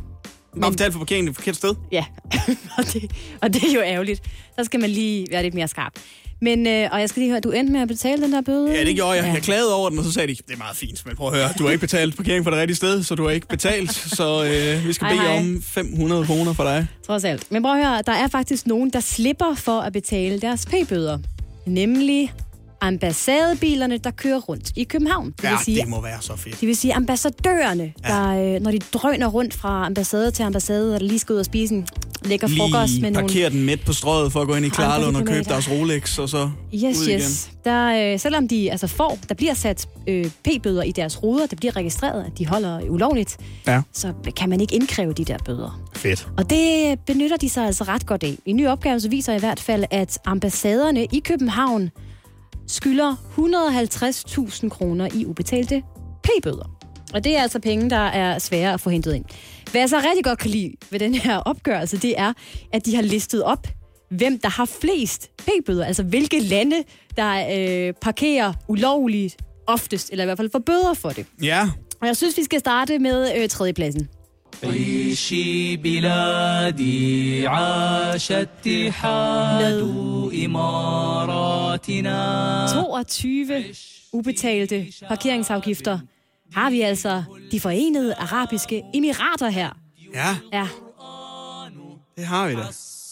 Men... Bare betalt for parkeringen det forkerte sted. Ja, *laughs* og, det, og det er jo ærgerligt. Så skal man lige være lidt mere skarp. Men, øh, og jeg skal lige høre, du endte med at betale den der bøde? Ja, det gjorde jeg. Ja. Jeg klagede over den, og så sagde de, det er meget fint, men prøv at høre, du har ikke betalt parkering på det rigtige sted, så du har ikke betalt, så øh, vi skal Hej, bede hej. om 500 kroner for dig. Trods alt. Men prøv at høre, der er faktisk nogen, der slipper for at betale deres p-bøder. Nemlig ambassadebilerne, der kører rundt i København. Det Ja, vil sige, det må være så fedt. Det vil sige ambassadørerne, ja. der, øh, når de drøner rundt fra ambassade til ambassade, og lige skal ud og spise en lækker frokost Lige med nogle... parkere den midt på strøget for at gå ind i Klarlund og købe deres Rolex, og så Yes, ud igen. yes. Der, øh, selvom de altså får, der bliver sat øh, p-bøder i deres ruder, det bliver registreret, at de holder ulovligt, Ja. så kan man ikke indkræve de der bøder. Fedt. Og det benytter de sig altså ret godt af. En ny opgave så viser i hvert fald, at ambassaderne i København skylder 150.000 kroner i ubetalte p-bøder. Og det er altså penge, der er svære at få hentet ind. Hvad jeg så rigtig godt kan lide ved den her opgørelse, det er, at de har listet op, hvem der har flest p-bøder. Altså hvilke lande, der øh, parkerer ulovligt oftest, eller i hvert fald får bøder for det. Ja. Og jeg synes, vi skal starte med øh, tredjepladsen. عيشي بلادي عاش اتحاد إماراتنا 22 ubetalte parkeringsafgifter har vi altså de forenede arabiske emirater her. Ja, Ja, det har vi da.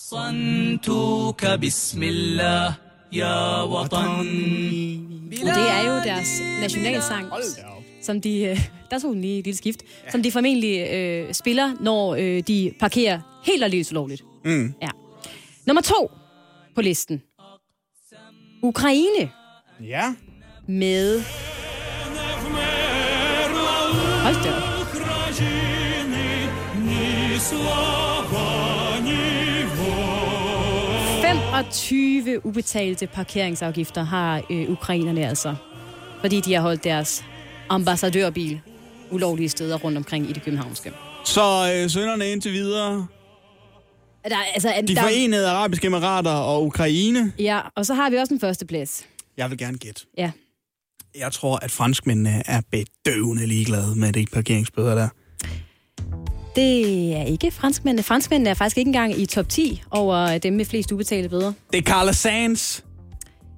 صنتك بسم الله يا وطن og det er jo deres nationalsang, som de, øh, der tog den lige et lille skift, som de formentlig øh, spiller, når øh, de parkerer helt og lidt ulovligt. Mm. Ja. Nummer to på listen. Ukraine Ja. med... Hold da op. 25 ubetalte parkeringsafgifter har øh, ukrainerne altså, fordi de har holdt deres ambassadørbil ulovlige steder rundt omkring i det københavnske. Så øh, sønderne indtil videre. Der, er- altså, De der, forenede arabiske emirater og Ukraine. Ja, og så har vi også en første plads. Jeg vil gerne gætte. Ja. Jeg tror, at franskmændene er bedøvende ligeglade med de parkeringsbøder der. Det er ikke franskmændene. Franskmændene er faktisk ikke engang i top 10 over dem med flest ubetalte bøder. Det er Carla Sands.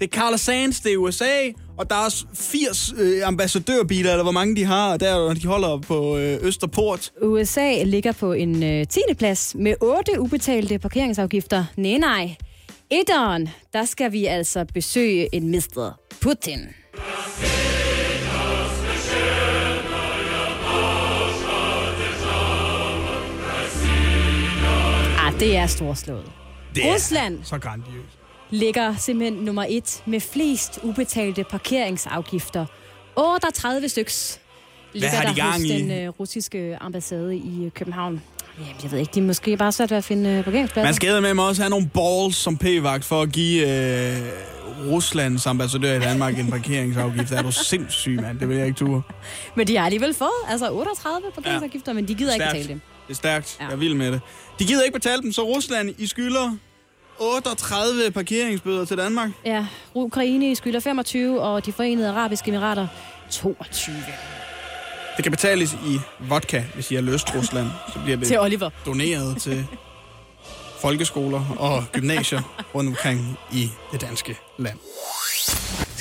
Det er Carla Sands, det er USA, og der er også 80 øh, ambassadørbiler, eller hvor mange de har, der når de holder på øh, Østerport. USA ligger på en øh, 10. plads med 8 ubetalte parkeringsafgifter. Nej, nej. Etteren, der skal vi altså besøge en Mr. Putin. Ah, det er storslået. Det er Rusland så grandiøst. Ligger simpelthen nummer et med flest ubetalte parkeringsafgifter. 38 styks ligger har de der hos i? den øh, russiske ambassade i øh, København. Jamen, jeg ved ikke, de er måske bare svært ved at finde øh, parkeringspladser. Man skal med mig også have nogle balls som p-vagt for at give øh, Ruslands ambassadør i Danmark en parkeringsafgift. Er du sindssyg, mand? Det vil jeg ikke ture. *laughs* Men de har alligevel fået altså 38 parkeringsafgifter, ja. men de gider ikke betale dem. Det er stærkt. Ja. Ja. Jeg er vild med det. De gider ikke betale dem, så Rusland, I skylder 38 parkeringsbøder til Danmark. Ja, Ukraine skylder 25, og de forenede arabiske emirater 22. Det kan betales i vodka, hvis I har lyst, Rusland. Så bliver det *laughs* Til Oliver. doneret til folkeskoler og gymnasier rundt omkring i det danske land.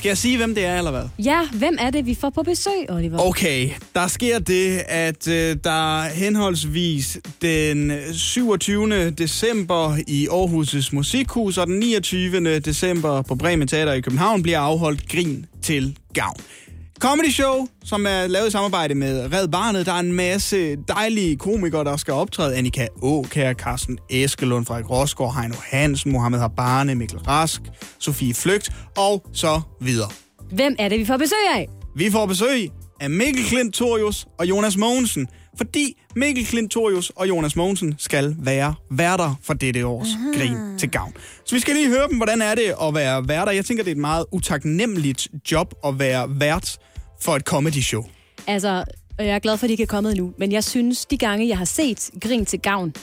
Skal jeg sige, hvem det er, eller hvad? Ja, hvem er det, vi får på besøg, Oliver? Okay, der sker det, at øh, der henholdsvis den 27. december i Aarhus' Musikhus og den 29. december på Bremen Teater i København bliver afholdt Grin til Gavn. Comedy show, som er lavet i samarbejde med Red Barnet. Der er en masse dejlige komikere, der skal optræde. Annika Åkær, Carsten Eskelund, Frederik Rosgaard, Heino Hansen, Mohammed Habane, Mikkel Rask, Sofie Flygt og så videre. Hvem er det, vi får besøg af? Vi får besøg af Mikkel Klint Torius og Jonas Mogensen, fordi Mikkel Klint Torius og Jonas Mogensen skal være værter for dette års Aha. Grin til Gavn. Så vi skal lige høre dem, hvordan er det at være værter. Jeg tænker, det er et meget utaknemmeligt job at være vært for et comedy show. Altså, og jeg er glad for, at de ikke er kommet nu, men jeg synes, de gange, jeg har set Grin til Gavn,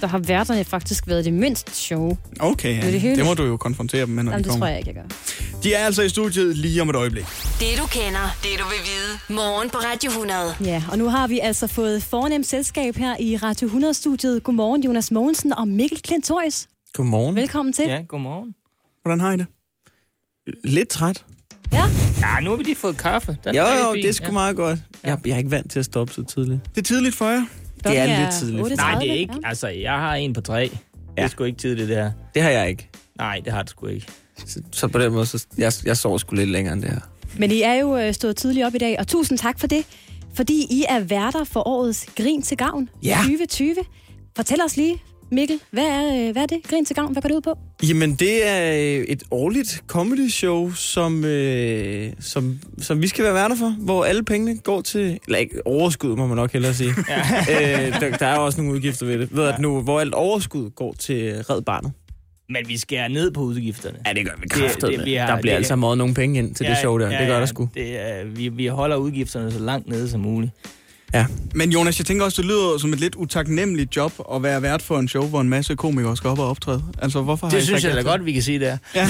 der har værterne faktisk været det mindst sjove. Okay, Det det ja. hele. det må du jo konfrontere dem med, når Jamen, de det kommer. tror jeg ikke, jeg gør. De er altså i studiet lige om et øjeblik. Det du kender, det du vil vide. Morgen på Radio 100. Ja, og nu har vi altså fået fornemt selskab her i Radio 100-studiet. Godmorgen, Jonas Mogensen og Mikkel Klintorius. Godmorgen. Velkommen til. Ja, godmorgen. Hvordan har I det? Lidt træt. Ja. Ja, nu har vi lige fået kaffe. Den Jo, er jo, det er sgu meget godt. Jeg, jeg er ikke vant til at stoppe så tidligt. Det er tidligt for jer? Det er lidt tidligt. Nej, det er ikke. Altså, jeg har en på tre. Ja. Det er sgu ikke tidligt, det her. Det har jeg ikke. Nej, det har det sgu ikke. Så, så på den måde, så jeg, jeg sover sgu lidt længere end det her. Men I er jo øh, stået tidligt op i dag, og tusind tak for det. Fordi I er værter for årets Grin til Gavn Ja. 2020. Fortæl os lige, Mikkel, hvad er, øh, hvad er det? Grin til Gavn, hvad går det ud på? Jamen, det er øh, et årligt comedy show, som, øh, som, som vi skal være værter for, hvor alle pengene går til... Eller ikke overskud, må man nok hellere sige. *laughs* Ja. øh, der, der er også nogle udgifter ved det. Ved at nu, hvor alt overskud går til Red Barnet. Men vi skærer ned på udgifterne. Ja, det gør vi Det- kraftedeme. det bliver- Der bliver det- altså meget nogle penge ind til det show der. det gør der sgu. Det er, vi, vi holder udgifterne så langt nede som muligt. Ja. Men Jonas, jeg tænker også, det lyder som et lidt utaknemmeligt job at være vært for en show, hvor en masse komikere skal op og optræde. Altså, hvorfor har Det I synes jeg da godt, vi kan sige der. Ja.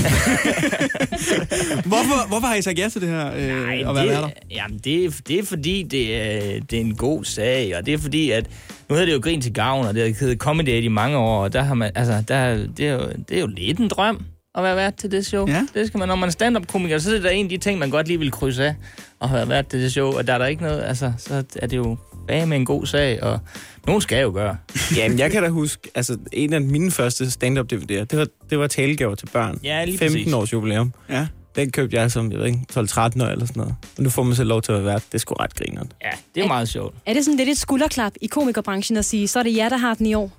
*laughs* hvorfor, hvorfor har I sagt ja til det her, øh, Nej, at være værter? det, jamen det, er, det er fordi, det er, det er en god sag, og det er fordi, at nu hedder det jo Grin til Gavn, og det har heddet Comedy i mange år, og der har man, altså, der, det, er jo, det er jo lidt en drøm at være vært til det show. Ja. Det skal man, når man er stand-up-komiker, så er det der en af de ting, man godt lige vil krydse af, og have været til det show, og der er der ikke noget, altså, så er det jo bag med en god sag, og nogen skal jo gøre. *laughs* Jamen, jeg kan da huske, altså en af mine første stand-up DVD'er, det var, det var talegaver til børn. Ja, lige 15 præcis. års jubilæum. Ja. Den købte jeg som, jeg ved ikke, 12-13 år eller sådan noget. Og nu får man selv lov til at være vært. Det er sgu ret grineren. Ja, det er meget sjovt. Er det sådan lidt et skulderklap i komikerbranchen at sige, så er det jer, der har den i år?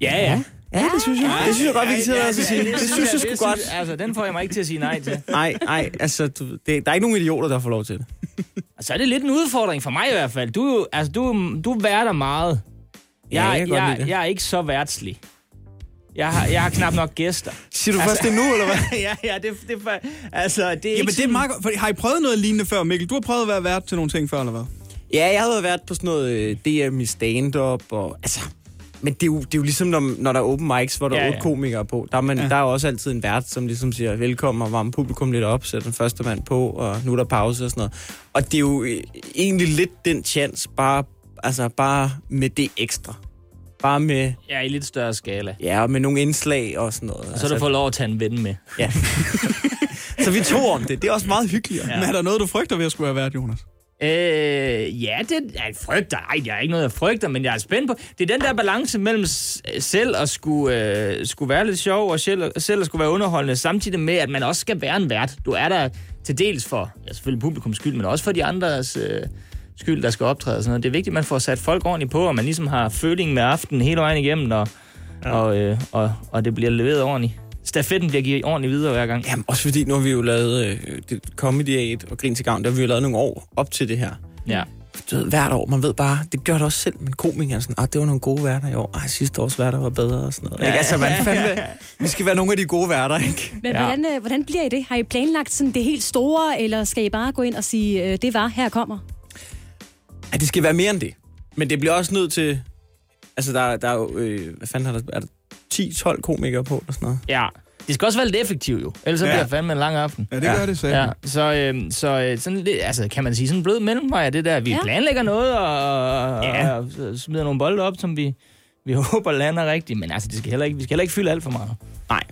Ja, ja. Ja, det synes jeg. Det synes jeg godt, vi kan sidde og sige. Det synes jeg sgu godt. Altså, den får jeg mig ikke til at sige nej til. *laughs* Nej, nej, altså, du, det, der er ikke nogen idioter, der får lov til det. Så er det lidt en udfordring for mig i hvert fald. Du, er jo- altså, du, du værter meget. Ja, Jeg, jeg jeg, det. jeg er ikke så værtslig. Jeg har, jeg har knap nok gæster. Siger du først det nu, eller hvad? *laughs* ja, ja, det, det, for- altså, det er Jamen, ikke det er meget godt. For, har I prøvet noget lignende før, Mikkel? Du har prøvet at være vært til nogle ting før, eller hvad? Ja, jeg havde været på sådan noget øh, DM i stand-up, og altså... Men det er, jo, det er jo ligesom, når, når der er open mics, hvor der Ja, er ja. otte komikere på. Der er, man, Ja. ja. der er jo også altid en vært, som ligesom siger velkommen og varme publikum lidt op, sætter den første mand på, og nu er der pause og sådan noget. Og det er jo øh, egentlig lidt den chance, bare, altså bare med det ekstra. Bare med, Ja, i lidt større skala. ja, og med nogle indslag og sådan noget. Altså, Og så har du fået lov at tage en ven med. Ja. *laughs* så vi to om det. Det er også meget hyggeligt. Ja. Men er der noget, du frygter ved at skulle være vært, Jonas? Øh, ja, det jeg frygter. Ej, jeg er ikke noget, jeg frygter, men jeg er spændt på. Det er den der balance mellem selv at skulle, øh, skulle være lidt sjov, og selv, selv at skulle være underholdende, samtidig med, at man også skal være en vært. Du er der til dels for, ja, selvfølgelig publikums skyld, men også for de andres øh, skyld, der skal optræde og sådan noget. Det er vigtigt, at man får sat folk ordentligt på, og man ligesom har føling med aftenen hele vejen igennem, og, ja. og, øh, og, og det bliver leveret ordentligt. Stafetten bliver givet ordentligt videre hver gang. Jamen, også fordi nu har vi jo lavet øh, det Comedy Aid og Grin til Gavn, der har vi jo lavet nogle år op til det her. Ja. Du ved, hvert år, man ved bare, det gør det også selv, men komikeren er sådan, ah, det var nogle gode værter i år, ej, sidste års værter var bedre og sådan noget. Ja, ikke? Altså, man fandme, *laughs* vi skal være nogle af de gode værter, ikke? Men ja. hvordan, øh, hvordan bliver I det? Har I planlagt sådan det helt store, eller skal I bare gå ind og sige, øh, det var, her kommer? Ja, det skal være mere end det. Men det bliver også nødt til, altså, der, der er jo, øh, hvad fanden har der, er der 10-12 komikere på, og sådan noget. Ja. Det skal også være lidt effektivt jo, ellers så Ja. bliver det fandme en lang aften. Ja, det gør det selv. Ja, så, øh, så øh, sådan lidt, altså, kan man sige, sådan en blød mellemvej af det der. Vi ja. planlægger noget og, Ja. og, og smider nogle bolde op, som vi, vi *laughs* håber lander rigtigt. Men altså, det skal heller ikke, vi skal heller ikke fylde alt for meget. Nej.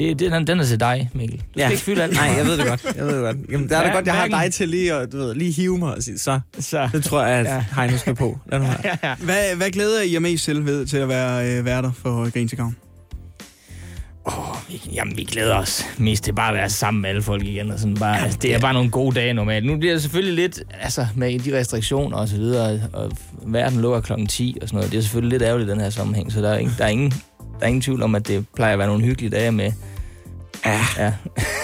Det, det, den, den er til dig, Mikkel. Du skal Ja. ikke fylde alt Nej, jeg ved det godt. Jeg ved det godt. Jamen, det er Ja, godt, jeg har dig til lige at du ved, lige hive mig og sige, så, Så. det tror jeg, at Ja. Heino skal på. Lad nu være. Hvad, hvad glæder I jer mest selv ved til at være øh, værter for Grin til Gavn? Vi- Jamen, vi glæder os mest til bare at være sammen med alle folk igen. Og sådan bare, ja, det er bare nogle gode dage normalt. Nu bliver det selvfølgelig lidt, altså med de restriktioner og så videre, og verden lukker klokken 10 og sådan noget. Det er selvfølgelig lidt ærgerligt i den her sammenhæng, så der er, ingen, der, er ingen, der er ingen tvivl om, at det plejer at være nogle hyggelige dage med. Ja. ja.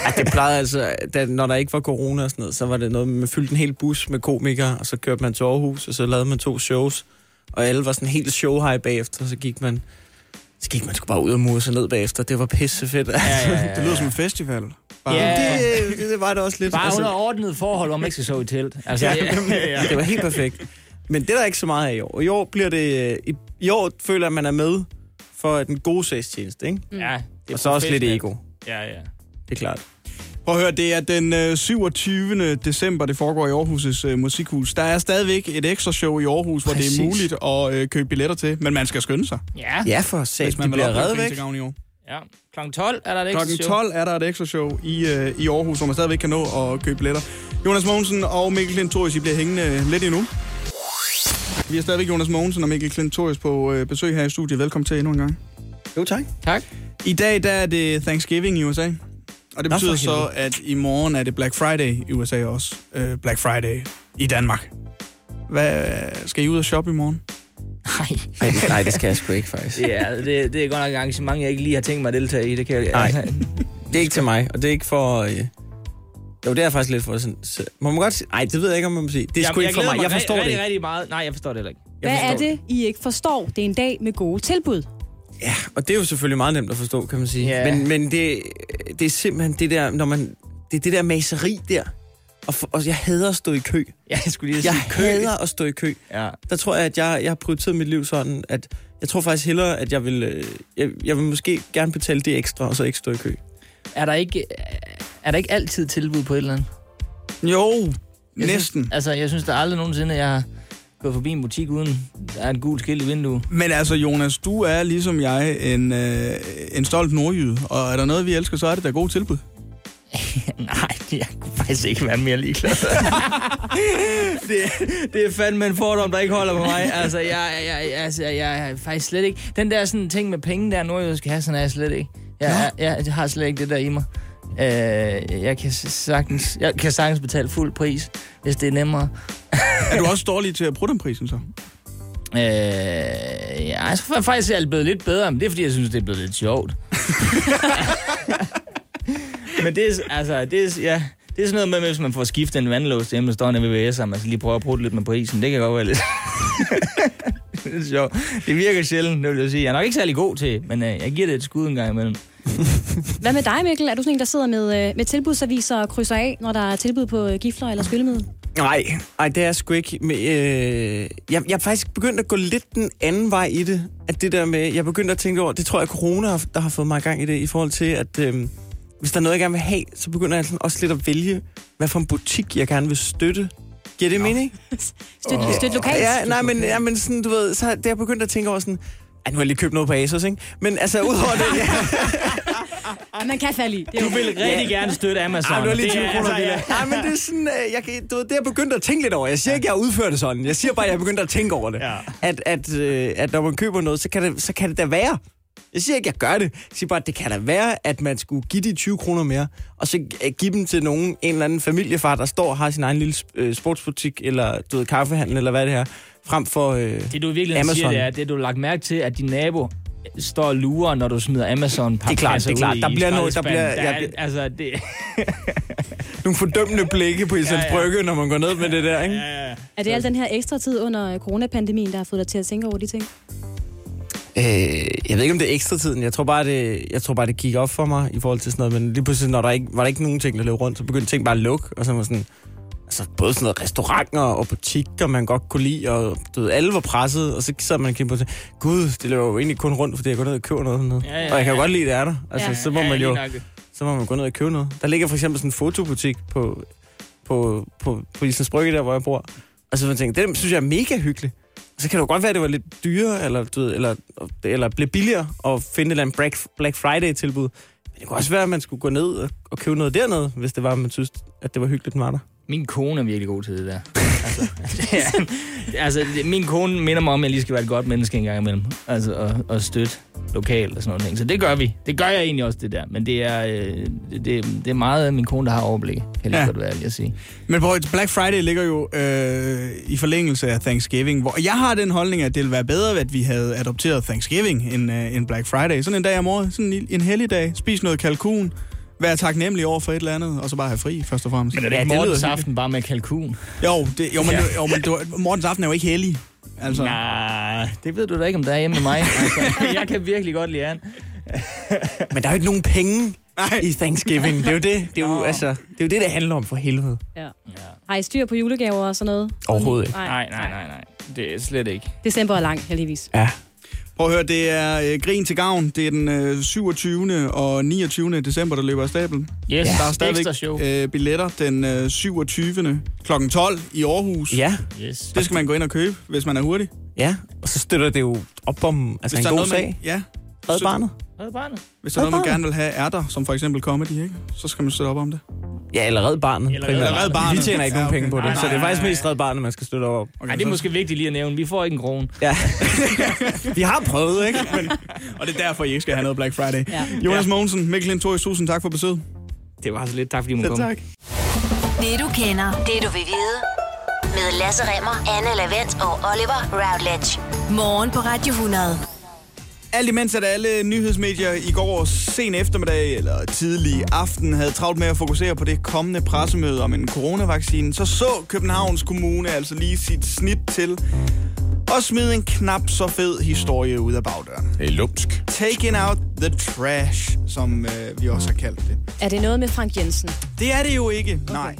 Ja, det plejede altså, da, når der ikke var corona og sådan noget, så var det noget, man fyldte en hel bus med komikere, og så kørte man til Aarhus, og så lavede man to shows, og alle var sådan helt show high bagefter, og så gik man, så gik man sgu bare ud og mure sig ned bagefter. Det var pisse fedt. Ja, ja, ja, *laughs* Det lyder som en festival. Bare. Ja. det, det, det, var det også lidt. Bare altså, under ordnet forhold, hvor man ikke skal sove i telt. Altså, ja, *laughs* ja, ja. det var helt perfekt. Men det er der ikke så meget af i år. Og i år bliver det, øh, i, i år føler jeg, at man er med for den gode sagstjeneste, ikke? Ja, det er Og så også lidt ego. Ja, ja. Det er klart. Prøv at høre, det er den øh, 27. december, det foregår i Aarhus' øh, Musikhus. Der er stadigvæk et ekstra show i Aarhus, hvor Præcis. det er muligt at øh, købe billetter til, men man skal skynde sig. Ja. Ja, for sat, Hvis man bliver reddet væk. til gavn i år. Ja. Klokken 12 er der et Klokken ekstra show. 12 er der et ekstra show i, øh, i Aarhus, hvor man stadigvæk kan nå at købe billetter. Jonas Mogensen og Mikkel Klintorius, I bliver hængende lidt endnu. Vi har stadigvæk Jonas Mogensen og Mikkel Klintorius på øh, besøg her i studiet. Velkommen til endnu en gang. Jo, tak. Tak. I dag der er det Thanksgiving i USA. Og det betyder så, at i morgen er det Black Friday i USA også. Øh, Black Friday i Danmark. Hvad, skal I ud og shoppe i morgen? Nej. Nej, det, nej, det skal jeg sgu ikke, faktisk. *laughs* Ja, det, det er godt nok et arrangement, jeg ikke lige har tænkt mig at deltage i. Det kan jeg, Nej. altså, *laughs* Det er ikke til mig, og det er ikke for... Øh... Jo, det er faktisk lidt for sådan... så- Må man godt sige... Nej, det ved jeg ikke, om man må sige. Det er sgu ikke for glæder mig. Jeg forstår det rigtig, ikke. rigtig meget. Nej, jeg forstår det heller ikke. Jeg Hvad er det, I ikke forstår? Det er en dag med gode tilbud. Ja, og det er jo selvfølgelig meget nemt at forstå, kan man sige. Ja. Men, men det, det er simpelthen det der, når man... Det er det der maseri der. Og, for, og jeg hader at stå i kø. Ja, jeg skulle lige Jeg sige kø. hader at stå i kø. Ja. Der tror jeg, at jeg, jeg har prioriteret mit liv sådan, at jeg tror faktisk hellere, at jeg vil, øh, jeg, jeg vil måske gerne betale det ekstra, og så ikke stå i kø. Er der ikke, er der ikke altid tilbud på et eller andet? Jo, Jeg næsten. Synes, altså, jeg synes, der aldrig nogensinde, jeg har gået forbi en butik, uden der er en gul skilt i vinduet. Men altså, Jonas, du er ligesom jeg en, øh, en stolt nordjyde, og er der noget, vi elsker, så er det der gode tilbud. *laughs* Nej, jeg kunne faktisk ikke være mere ligeglad. *laughs* det, det er fandme en fordom, der ikke holder på mig. Altså, jeg, jeg, altså, jeg er faktisk slet ikke... Den der sådan ting med penge, der nordjyde skal have, sådan er jeg slet ikke. Jeg, jeg, jeg har slet ikke det der i mig. Øh, jeg, kan sagtens, jeg kan sagtens betale fuld pris, hvis det er nemmere. *laughs* Er du også dårlig til at bruge den prisen så? Øh, ja, altså, fa- faktisk er det blevet lidt bedre, men det er, fordi jeg synes, det er blevet lidt sjovt. *laughs* men det er, altså, det er, ja, det er sådan noget med, hvis man får skiftet en vandlås hjemme, der står ved VVS'er, man skal lige prøve at bruge lidt med prisen. Det kan godt være lidt... *laughs* *laughs* det er sjovt. Det virker sjældent, det vil jeg sige. Jeg er nok ikke særlig god til, men øh, jeg giver det et skud en gang imellem. *laughs* Hvad med dig, Mikkel? Er du sådan en, der sidder med, øh, med tilbudsaviser og krydser af, når der er tilbud på øh, gifler eller skyllemiddel? Nej, nej, det er jeg sgu ikke. Men, øh, jeg, jeg er faktisk begyndt at gå lidt den anden vej i det. At det der med, jeg er begyndt at tænke over, det tror jeg, corona har, der har fået mig i gang i det, i forhold til, at øh, hvis der er noget, jeg gerne vil have, så begynder jeg sådan også lidt at vælge, hvad for en butik, jeg gerne vil støtte. Giver det mening? *laughs* Støt, støt lokalt? Ja, nej, men, ja, men sådan, du ved, så det er jeg begyndt at tænke over sådan, ej, nu har jeg lige købt noget på Asos, ikke? Men altså, udover det, ja, Ja, *laughs* man kan falde i. Det Du vil rigtig gerne støtte Amazon. Ej, det var lige Det 20 er kroner. altså, ja. men det er sådan, øh, jeg, kan- du ved, det er jeg begyndt at tænke lidt over. Jeg siger ikke, jeg har udført det sådan. Jeg siger bare, at jeg er begyndt at tænke over det. Ja. At, at, øh, at når man køber noget, så kan, det, så kan det da være. Jeg siger ikke, at jeg gør det. Jeg siger bare, at det kan da være, at man skulle give de 20 kroner mere, og så øh, give dem til nogen, en eller anden familiefar, der står og har sin egen lille øh, sportsbutik, eller du ved, kaffehandel, eller hvad det er, frem for øh, Det du virkelig Amazon. siger, det er, det du har lagt mærke til, at din nabo står og lurer, når du smider Amazon Det er klart, det er klart. Der bliver noget- der bliver- der, er, altså, det, *laughs* nogle fordømmende blikke på Islands Ja, ja. Brygge, når man går ned med det der, ikke? ja, ja. Er det al den her ekstra tid under coronapandemien, der har fået dig til at tænke over de ting? Øh, jeg ved ikke, om det er ekstra tiden. Jeg tror, bare, det, jeg tror bare, det gik op for mig i forhold til sådan noget. Men lige pludselig, når der ikke, var der ikke nogen ting, der løb rundt, så begyndte ting bare at lukke. Og så var sådan, altså både sådan noget restauranter og butikker, man godt kunne lide, og du ved, alle var presset, og så sad man og kiggede på det. Gud, det løber jo egentlig kun rundt, fordi jeg går ned og køber noget hernede. Ja, ja, og jeg kan jo ja. godt lide, det er der. Altså, Ja. så må Ja, man jo så må man gå ned og købe noget. Der ligger for eksempel sådan en fotobutik på, på, på, på Islands Brygge, der hvor jeg bor. Og så man tænker, det synes jeg er mega hyggeligt. Så kan det jo godt være, at det var lidt dyrere, eller, du ved, eller, eller blev billigere at finde et eller andet Black, Black Friday-tilbud. Men det kunne også være, at man skulle gå ned og, og købe noget dernede, hvis det var, at man synes, at det var hyggeligt, den var der. Min kone er virkelig god til det der. altså, *laughs* det er, altså, det- min kone minder mig om, at jeg lige skal være et godt menneske en gang imellem. Altså, og, og støtte lokalt og sådan noget. Så det gør vi. Det gør jeg egentlig også, det der. Men det er, øh, det, det, er meget min kone, der har overblik. Kan jeg lige Ja. godt være ærlig at sige. Men at- Black Friday ligger jo øh, i forlængelse af Thanksgiving, hvor jeg har den holdning, at det ville være bedre, at vi havde adopteret Thanksgiving end, øh, end Black Friday. Sådan en dag om året, sådan en, en heldig dag, spis noget kalkun, være taknemmelig over for et eller andet, og så bare have fri, først og fremmest. Men er det Ja, ikke lyder Mortens aften bare med kalkun? Jo, det, jo, men, Ja. jo, men du, Mortens aften er jo ikke heldig. Altså, Nej, det ved du da ikke, om der er hjemme med mig. *laughs* Altså, jeg kan virkelig godt lide an. *laughs* Men der er jo ikke nogen penge Nej. i Thanksgiving. Det er jo det, det, er jo, altså, det, er jo det, det handler om for helvede. Ja. Har I styr på julegaver og sådan noget? Overhovedet ikke. Nej, Nej, nej, nej, nej. Det er slet ikke. December er lang, heldigvis. Ja. Prøv at høre, det er øh, Grin til Gavn. Det er den øh, 27. og 29. december, der løber af stablen. Yes, der er stadigvæk øh, billetter den øh, 27. kl. 12 i Aarhus. Ja. Yes. Det skal man gå ind og købe, hvis man er hurtig. Ja, og så støtter det jo op om altså Hvis en der er god noget, sag. man, ja. Red barnet. Red barnet. Hvis der er noget, man Barnet. gerne vil have ærter, som for eksempel comedy, ikke? så skal man støtte op om det. Ja, eller Red Barnet. Eller primært. Red Barnet. Vi tjener ikke Ja, nogen penge på det, Nej, så det er nej, faktisk nej, mest Red Barnet, man skal støtte op. Okay, Ej, det er måske vigtigt lige at nævne. Vi får ikke en krone. Ja. Vi har prøvet, ikke? *laughs* Men Og det er derfor, I ikke skal have noget Black Friday. Ja. Jonas Mogensen, Mikkel Lintorius, tusind tak for besøget. det var så lidt. Tak fordi du måtte komme. Det du kender, det du vil vide. Med Lasse Remmer, Anne Lavendt og Oliver Routledge. Morgen på Radio 100. Alt imens at alle nyhedsmedier i går sen eftermiddag eller tidlig aften havde travlt med at fokusere på det kommende pressemøde om en coronavaccine, så så Københavns Kommune altså lige sit snit til og smide en knap så fed historie ud af bagdøren. Det er lumsk. Taking out the trash, som øh, vi også har kaldt det. Er det noget med Frank Jensen? Det er det jo ikke, okay. nej.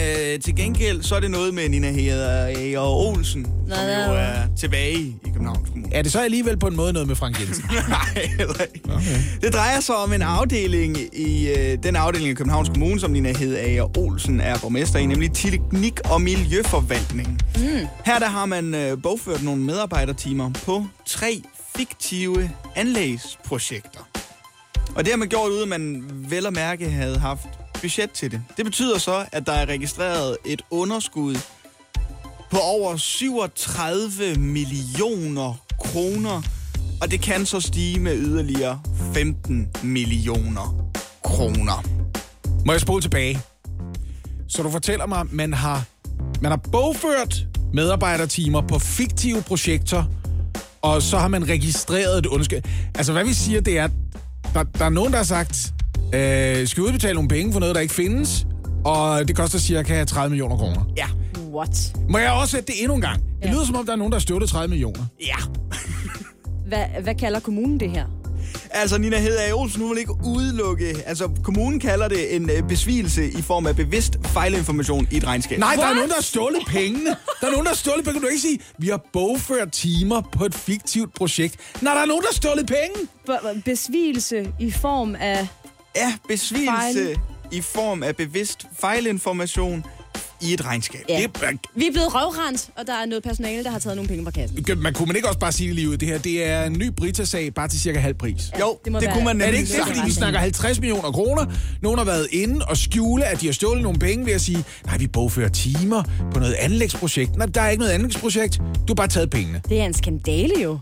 Øh, til gengæld så er det noget med Nina Heder og Olsen, Nå, som jo er tilbage i Københavns Kommune. Er det så alligevel på en måde noget med Frank Jensen? *laughs* Nej, heller ikke. Okay. Det drejer sig om en afdeling i øh, den afdeling i Københavns Kommune, som Nina Hedager Olsen er borgmester i, nemlig teknik- og miljøforvaltning. Mm. Her der har man øh, bogført nogle medarbejdertimer på tre fiktive anlægsprojekter. Og det har man gjort ud, at man vel og mærke havde haft budget til det. Det betyder så, at der er registreret et underskud på over 37 millioner kroner, og det kan så stige med yderligere 15 millioner kroner. Må jeg spole tilbage? Så du fortæller mig, man har, man har bogført medarbejdertimer på fiktive projekter, og så har man registreret et underskud. Altså, hvad vi siger, det er, der, der er nogen, der har sagt, øh, skal udbetale nogle penge for noget, der ikke findes, og det koster cirka 30 millioner kroner. Ja. What? Må jeg også sætte det endnu en gang? Det lyder som om, der er nogen, der har stjålet 30 millioner. Ja. Hvad, hvad kalder kommunen det her? Altså, Nina Hedager Olsen, nu vil ikke udelukke... Altså, kommunen kalder det en øh, besvigelse i form af bevidst fejlinformation i et regnskab. Nej, der er nogen, der har stjålet pengene. Der er nogen, der har stjålet penge. Du kan ikke sige, vi har bogført timer på et fiktivt projekt. Nej, der er nogen, der har stjålet penge. B- besvigelse i form af... Ja, besvigelse Fejl. i form af bevidst fejlinformation i et regnskab. Ja. Det, er- Vi er blevet røvrendt, og der er noget personale, der har taget nogle penge fra kassen. man kunne man ikke også bare sige det lige ud? Det her, det er en ny Brita-sag, bare til cirka halv pris. Jo, det må det være- kunne man Er det ikke det, fordi vi snakker 50 millioner kroner? Nogen har været inde og skjule, at de har stjålet nogle penge ved at sige, nej, vi bogfører timer på noget anlægsprojekt. Nej, der er ikke noget anlægsprojekt. Du har bare taget pengene. Det er en skandale jo.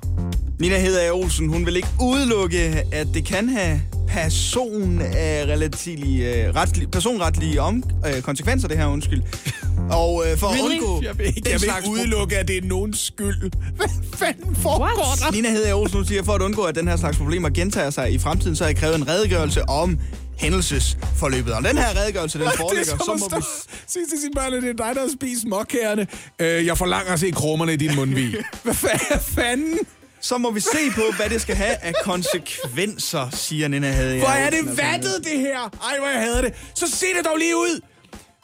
Nina Hedager Olsen, hun vil ikke udelukke, at det kan have person, øh, relativlige, øh, retlige, personretlige om, øh, konsekvenser, det her, undskyld. *laughs* Og øh, for at Really? undgå Jeg vil ikke, den jeg vil slags ikke udelukke, at det er nogens skyld. *laughs* Hvad fanden foregår der? Nina Hedager Olsen hun siger, for at undgå, at den her slags problemer gentager sig i fremtiden, så har jeg krævet en redegørelse om hændelsesforløbet. Og den her redegørelse, den *laughs* det er foreligger, som så at må vi... sige til sine børn, at det er dig, der har spist. Øh, jeg forlanger at se krummerne i din mundvig. Hvad fa- fanden? Så må vi se på, hvad det skal have af konsekvenser, siger Nina Hedager Hvor er det vattet, det her? Ej, hvor jeg hader det. Så se det dog lige ud.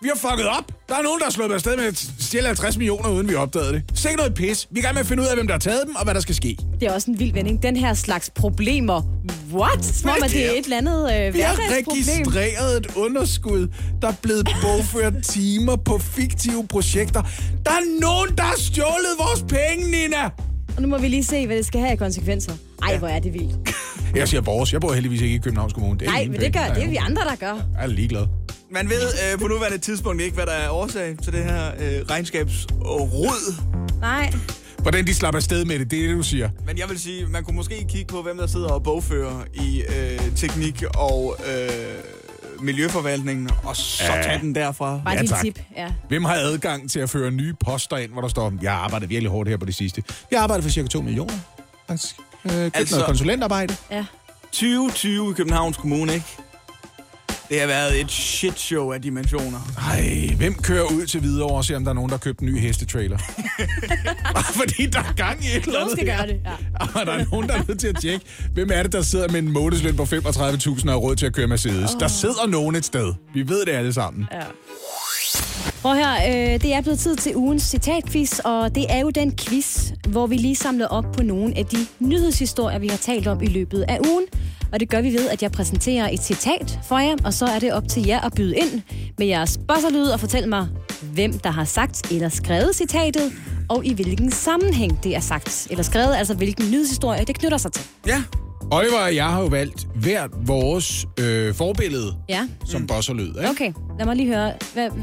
Vi har fucket op. Der er nogen, der har slået afsted med at stjæle 50 millioner, uden vi opdagede det. Se noget pis. Vi er i gang med at finde ud af, hvem der har taget dem, og hvad der skal ske. Det er også en vild vending. Den her slags problemer. What? Som om, at det er et eller andet øh, Vi har registreret et underskud, der er blevet bogført timer på fiktive projekter. Der er nogen, der har stjålet vores penge, Nina! Og nu må vi lige se, hvad det skal have af konsekvenser. Ej, hvor er det vildt. Jeg siger vores. Jeg bor heldigvis ikke i Københavns Kommune. Det er Nej, men det gør det er vi andre, der gør. Jeg er ligeglad. Man ved øh, på nuværende tidspunkt ikke, hvad der er årsag til det her øh, regnskabsrod. Nej. Hvordan de slapper afsted med det, det er det, du siger. Men jeg vil sige, man kunne måske kigge på, hvem der sidder og bogfører i øh, teknik og øh, miljøforvaltningen, og så Ja. tage den derfra. Bare Ja, tak. tip. Ja. Hvem har adgang til at føre nye poster ind, hvor der står, jeg har arbejdet virkelig hårdt her på det sidste. Jeg har arbejdet for cirka 2 millioner, faktisk. Øh, Altså- noget konsulentarbejde. ja. 2020 i Københavns Kommune, ikke? Det har været et shit show af dimensioner. Ej, hvem kører ud til Hvidovre og ser, om der er nogen, der har købt en ny hestetrailer? *laughs* Bare Fordi der er gang i et eller Nogen andet skal her. gøre det. Ja. *laughs* Og der er nogen, der er nødt til at tjekke, hvem er det, der sidder med en månedsløn på 35.000 og har råd til at køre Mercedes. Oh. Der sidder nogen et sted. Vi ved det alle sammen. ja. Prøv her, øh, det er blevet tid til ugens citatquiz, og det er jo den quiz, hvor vi lige samler op på nogle af de nyhedshistorier, vi har talt om i løbet af ugen. Og det gør vi ved, at jeg præsenterer et citat for jer, og så er det op til jer at byde ind med jeres buzzer-lyd og fortælle mig, hvem der har sagt eller skrevet citatet, og i hvilken sammenhæng det er sagt eller skrevet, altså hvilken nyhedshistorie det knytter sig til. Ja. Oliver og jeg har jo valgt hvert vores øh, forbillede Ja, som bosserlyd. Ikke? okay. Lad mig lige høre,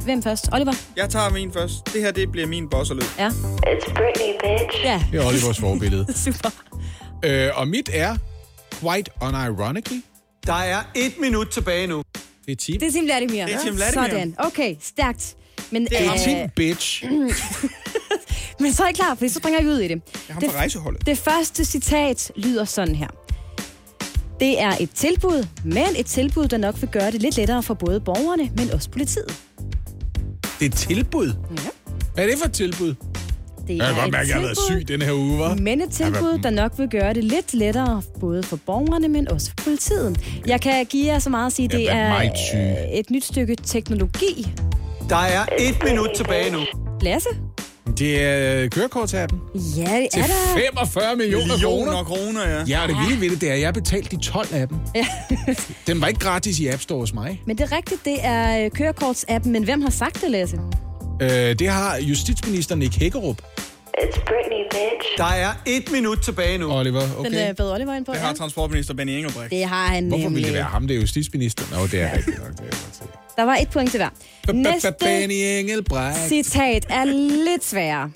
hvem først? Oliver? Jeg tager min først. Det her, det bliver min bosserlyd. Ja. It's Britney, bitch. Ja. Det er Olivers forbillede. *laughs* Super. Øh, og mit er, quite unironically, Der er et minut tilbage nu. det er Team. Det er Tim Vladimir. Det er Tim Vladimir. Sådan. Okay, stærkt. Men, Det er øh, Team Bitch. *laughs* Men så er jeg klar, for så springer vi ud i det. Jeg har det, på rejseholdet. det første citat lyder sådan her. Det er et tilbud, men et tilbud, der nok vil gøre det lidt lettere for både borgerne, men også politiet. Det er et tilbud? Ja. Hvad er det for et tilbud? Det Jeg kan er godt mærke, at jeg har været syg den her uge, var. Men et tilbud, der nok vil gøre det lidt lettere både for borgerne, men også for politiet. Jeg kan give jer så meget at sige, det er øh, et nyt stykke teknologi. Der er et minut tilbage nu. Lasse? Det er øh, kørekortsappen. Ja, det Til er der. 45 millioner, Millioner kroner. kroner, ja. Ja, og det vilde ved det, det er, at jeg har betalt de 12 af dem. Ja. Den var ikke gratis i App Store hos mig. Men det er rigtigt, det er øh, kørekortsappen. Men hvem har sagt det, Lasse? Øh, det har justitsminister Nick Hækkerup. It's Britney, bitch. Der er et minut tilbage nu. Oliver, Den okay. er bedre Oliver ind på. Det ja. har transportminister Benny Engelbrecht. Det har han Hvorfor ville nemlig. det være ham? Det er justitsministeren. Nå, det er rigtigt nok. Det er. Der var et point til hver. Næste Benny Engelbrecht. citat er lidt sværere.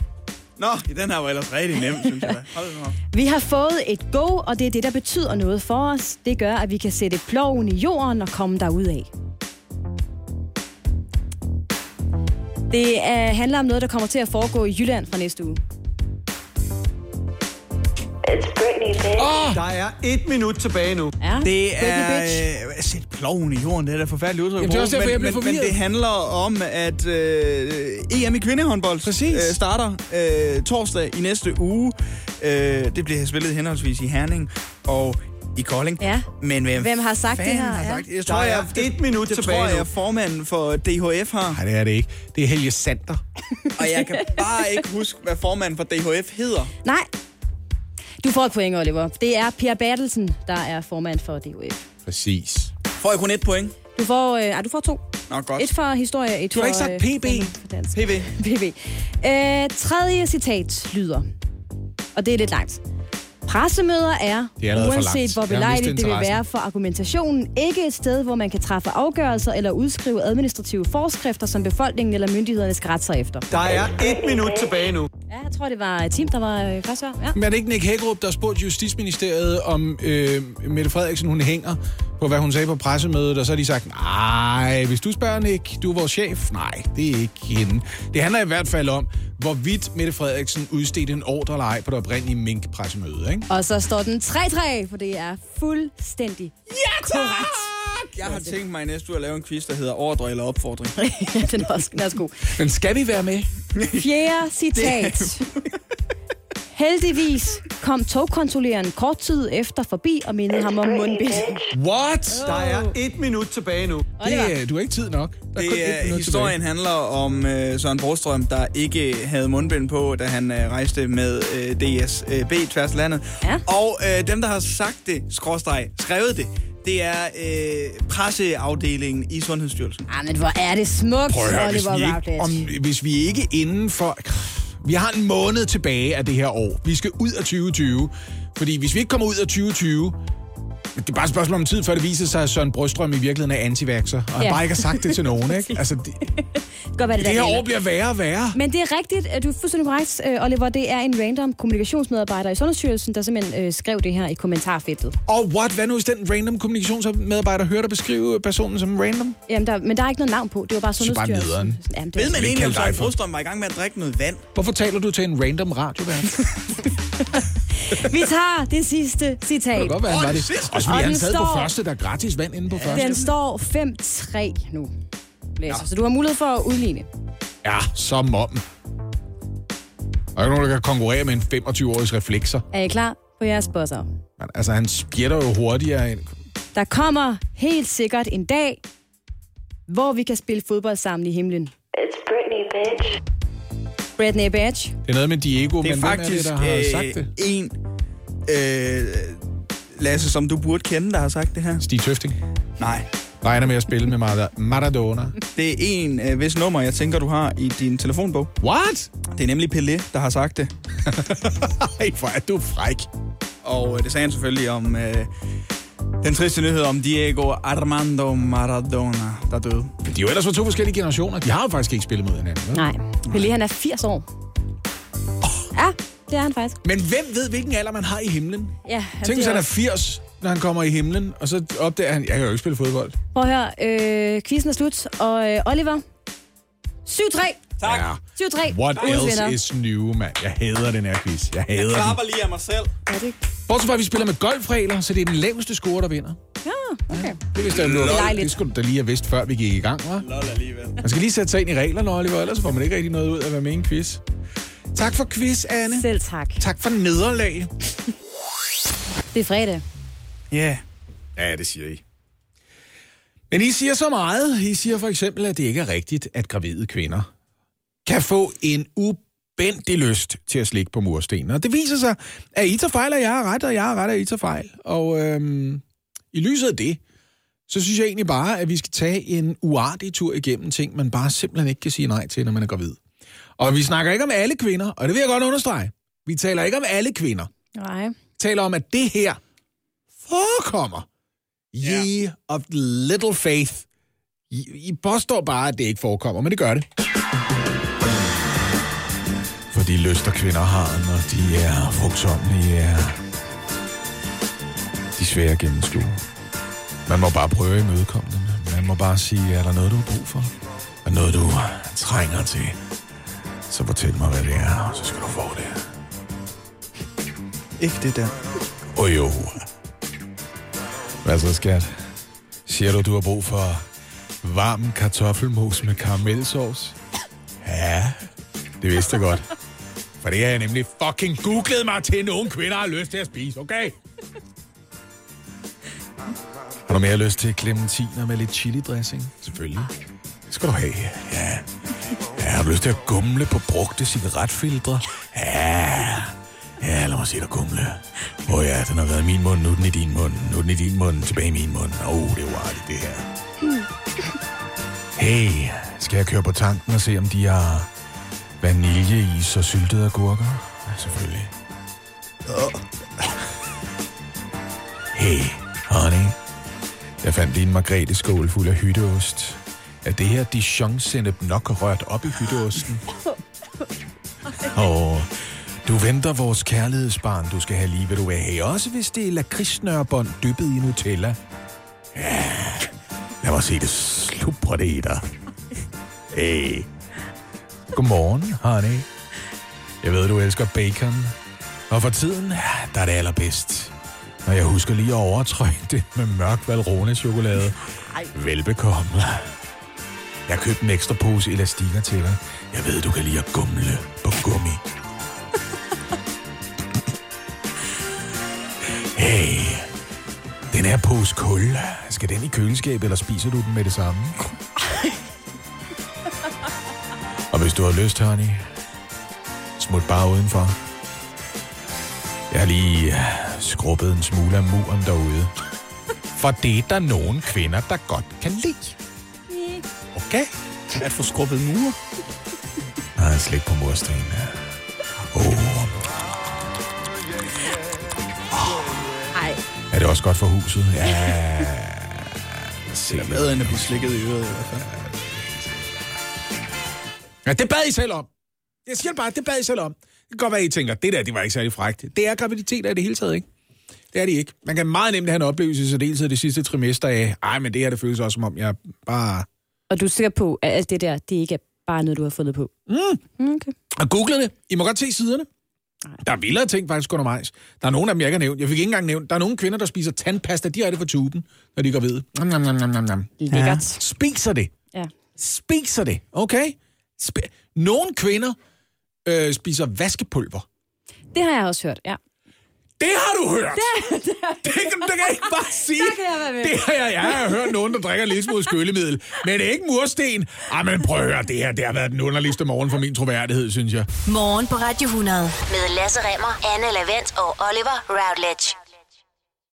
Nå, den her var ellers rigtig nem, synes jeg. Hold nu op. Vi har fået et go, og det er det, der betyder noget for os. Det gør, at vi kan sætte ploven i jorden og komme derud af. Det er, handler om noget, der kommer til at foregå i Jylland fra næste uge. It's Britney, bitch. Åh! Der er et minut tilbage nu. Ja, Det er... Øh, sætte ploven i jorden, det er da forfærdeligt udtryk. Jamen, det er også derfor, jeg men, men, det handler om, at øh, EM i kvindehåndbold Præcis. øh, starter øh, torsdag i næste uge. Øh, det bliver spillet henholdsvis i Herning og i Kolding. Ja. Men hvem, Hvem har sagt det her? Har sagt? det? Jeg Der tror, er jeg, et minut det tilbage tror jeg, formanden for DHF har. Nej, det er det ikke. Det er Helge Sander. Og jeg kan bare ikke huske, hvad formanden for DHF hedder. Nej. Du får et point, Oliver. Det er Per Bertelsen, der er formand for DUF. Præcis. Får jeg kun et point? Du får, øh, ej, du får to. Nå, godt. Et for historie, et Du for... har ikke sagt øh, PB. dansk. PV. PB. Øh, tredje citat lyder, og det er lidt langt. Pressemøder er, Det er uanset hvor belejligt det vil være for argumentationen, ikke et sted, hvor man kan træffe afgørelser eller udskrive administrative forskrifter, som befolkningen eller myndighederne skal rette sig efter. Der er et minut tilbage nu. Ja, jeg tror, det var Tim, der var øh, først her. Ja. Men er det ikke Nick Hækkerup, der spurgte Justitsministeriet, om øh, Mette Frederiksen hun hænger på, hvad hun sagde på pressemødet, og så har de sagt, nej, hvis du spørger Nick, du er vores chef. Nej, det er ikke hende. Det handler i hvert fald om, hvorvidt Mette Frederiksen udstedte en ordre eller ej på det oprindelige Mink-pressemøde, ikke? Og så står den 3-3, for det er fuldstændig Ja, korrekt. Jeg har tænkt mig i næste uge at lave en quiz, der hedder ordre eller opfordring. ja, *laughs* den er også, den er også god. Men skal vi være med? Fjerde citat. Heldigvis kom togkontrolleren kort tid efter forbi og mindede ham om mundbind. What? Der er et minut tilbage nu. Det, er- du har ikke tid nok. Der er Det er, historien handler om øh, Søren Brostrøm, der ikke havde mundbind på, da han øh, rejste med øh, DSB tværs landet. Ja. Og øh, dem, der har sagt det, skråstreg, skrevet det, det er øh, presseafdelingen i Sundhedsstyrelsen. Ah, men hvor er det smukt, Prøv at høre, hvis Oliver vi, Routledge. ikke, om, hvis vi ikke inden for... Vi har en måned tilbage af det her år. Vi skal ud af 2020. Fordi hvis vi ikke kommer ud af 2020... Det er bare et spørgsmål om tid, før det viser sig, at Søren Brøstrøm i virkeligheden er antiværkser. Og han Ja. bare ikke har sagt det til *laughs* nogen, ikke? Altså, det, Godt, det der her år bliver værre og værre. Men det er rigtigt, at du er fuldstændig korrekt, øh, Oliver. Det er en random kommunikationsmedarbejder i Sundhedsstyrelsen, der simpelthen øh, skrev det her i kommentarfeltet. Og what? Hvad nu, hvis den random kommunikationsmedarbejder hører dig beskrive personen som random? Jamen, der, men der er ikke noget navn på. Det var bare Så bare Sundhedsstyrelsen. nederen. Jamen, det Ved er, man ikke egentlig, om Søren for. Brostrøm var i gang med at drikke noget vand? Hvorfor taler du til en random radiovært? *laughs* *laughs* vi tager det sidste Det citat. kan godt være, han var det det. Og så Og han den sad på står- første, der er gratis vand inde på første. Den står 5-3 nu, Lasse. Så du har mulighed for at udligne. Ja, som om. Der er ikke nogen, der kan konkurrere med en 25-årig reflekser. Er I klar på jeres? Men, altså, han spjætter jo hurtigere end... Der kommer helt sikkert en dag, hvor vi kan spille fodbold sammen i himlen. It's Britney, bitch. Britney Badge. Det er noget med Diego, Det er men hvem faktisk er det, der har øh, sagt det? en, øh, Lasse, som du burde kende, der har sagt det her. Stig Tøfting. Nej. Regner med at spille med Mar- Maradona. Det er en, øh, hvis nummer, jeg tænker, du har i din telefonbog. What? Det er nemlig Pelé, der har sagt det. *laughs* Ej, hvor er du fræk. Og øh, det sagde han selvfølgelig om øh, den triste nyhed om Diego Armando Maradona, der døde. Men de er jo ellers fra to forskellige generationer. De har jo faktisk ikke spillet mod hinanden. vel? Nej. Pelé, han er 80 år. Ja, det er han faktisk. Men hvem ved, hvilken alder man har i himlen? Ja, han Tænk, hvis han er også- 80, når han kommer i himlen, og så opdager han, jeg kan jo ikke spille fodbold. Prøv at høre, øh, quizzen er slut, og øh, Oliver, 7-3. Tak. Ja. 7-3. What else vinder. is new, mand? Jeg hader den her quiz. Jeg Jeg hader den. klapper lige af mig selv. Ja, det... Bortset fra, at vi spiller med golfregler, så det er den laveste score, der vinder. Ja, okay. Det, vidste jeg, det, det skulle da lige have vidst, før vi gik i gang, hva'? Lol alligevel. Man skal lige sætte sig ind i reglerne, Oliver, ellers får man ikke rigtig noget ud af at være med i en quiz. Tak for quiz, Anne. Selv tak. Tak for nederlag. *laughs* Det er fredag. Ja. Yeah. Ja, det siger I. Men I siger så meget. I siger for eksempel, at det ikke er rigtigt, at gravide kvinder kan få en ubændig lyst til at slikke på murstenen. Og det viser sig, at I tager fejl, og jeg har ret, og jeg har ret, og I tager fejl. Og øhm, i lyset af det, så synes jeg egentlig bare, at vi skal tage en uartig tur igennem ting, man bare simpelthen ikke kan sige nej til, når man er gravid. Og vi snakker ikke om alle kvinder, og det vil jeg godt understrege. Vi taler ikke om alle kvinder. Nej. Vi taler om, at det her forekommer. Ye yeah. of little faith. I, I påstår bare, at det ikke forekommer, men det gør det. De lyster kvinder har, når de er frugtsomme, er de svære gennemskue. Man må bare prøve at imødekomme dem. Man må bare sige, er der noget, du har brug for? Er noget, du trænger til? Så fortæl mig, hvad det er, og så skal du få det. Ikke det der. Åh oh, jo. Hvad så, skat? Siger du, du har brug for varm kartoffelmos med karamelsauce? Ja, det vidste jeg godt. For det har jeg nemlig fucking googlet mig til, nogle kvinder har lyst til at spise, okay? Har du mere lyst til clementiner med lidt chili dressing? Selvfølgelig. Det skal du have. Ja. ja har du lyst til at gumle på brugte cigaretfiltre? Ja. Ja, lad mig se dig gumle. Åh oh ja, den har været i min mund, nu er den i din mund. Nu er den i din mund, tilbage i min mund. Åh, oh, det er uartigt, det her. Hey, skal jeg køre på tanken og se, om de har vaniljeis og syltede agurker? Ja, selvfølgelig. Hey, honey. Jeg fandt lige en margrethe skål fuld af hytteost. Er det her dijon sennep nok rørt op i hytteosten? Og du venter vores kærlighedsbarn, du skal have lige, hvad du vil have. Også hvis det er lakridsnørbånd dyppet i Nutella. Ja, lad mig se det slubre det i dig. Hey. Godmorgen, honey. Jeg ved, du elsker bacon. Og for tiden, ja, der er det allerbedst. Når jeg husker lige at overtrykke det med mørk Valrhone-chokolade. Velbekomme. Jeg har købt en ekstra pose elastikker til dig. Jeg ved, du kan lide at gumle på gummi. Hey, den her pose kul, skal den i køleskabet, eller spiser du den med det samme? Og hvis du har lyst, honey, smut bare udenfor. Jeg har lige øh, skrubbet en smule af muren derude. *laughs* For det er der nogle kvinder, der godt kan lide. Okay? At få skrubbet mure. Nej, slik på mursten. Åh, oh, Ej. er det også godt for huset? Ja. *laughs* Det er bedre end at blive slikket i øret i hvert fald. Ja, det bad I selv om. Jeg siger bare, det bad I selv om. Det kan godt være, I tænker, det der, det var ikke særlig frækt. Det er graviditeter i det hele taget, ikke? Det er de ikke. Man kan meget nemt have en oplevelse, så dels det sidste trimester af, ej, men det her, det føles også som om, jeg bare... Og du er sikker på, at alt det der, det ikke er bare noget, du har fundet på? Mm. Okay. Og google det. I må godt se siderne. Der er vildere ting faktisk undervejs. Der er nogle af dem, jeg ikke har nævnt. Jeg fik ikke engang nævnt. Der er nogle kvinder, der spiser tandpasta direkte fra tuben, når de går ved. Nam, nam, nam, nam, nam. Lækkert. Spiser det. Ja. Spiser det, okay? Sp- nogle kvinder øh, spiser vaskepulver. Det har jeg også hørt, ja. Det har du hørt! Det, det, Det kan, det kan kan ikke bare sige, Der kan jeg være med. det har jeg, jeg har hørt nogen, der drikker en lille smule skyllemiddel, men det er ikke mursten. Ej, men prøv at høre, det her det har været den underligste morgen for min troværdighed, synes jeg. Morgen på Radio 100. Med Lasse Remmer, Anne Lavendt og Oliver Routledge.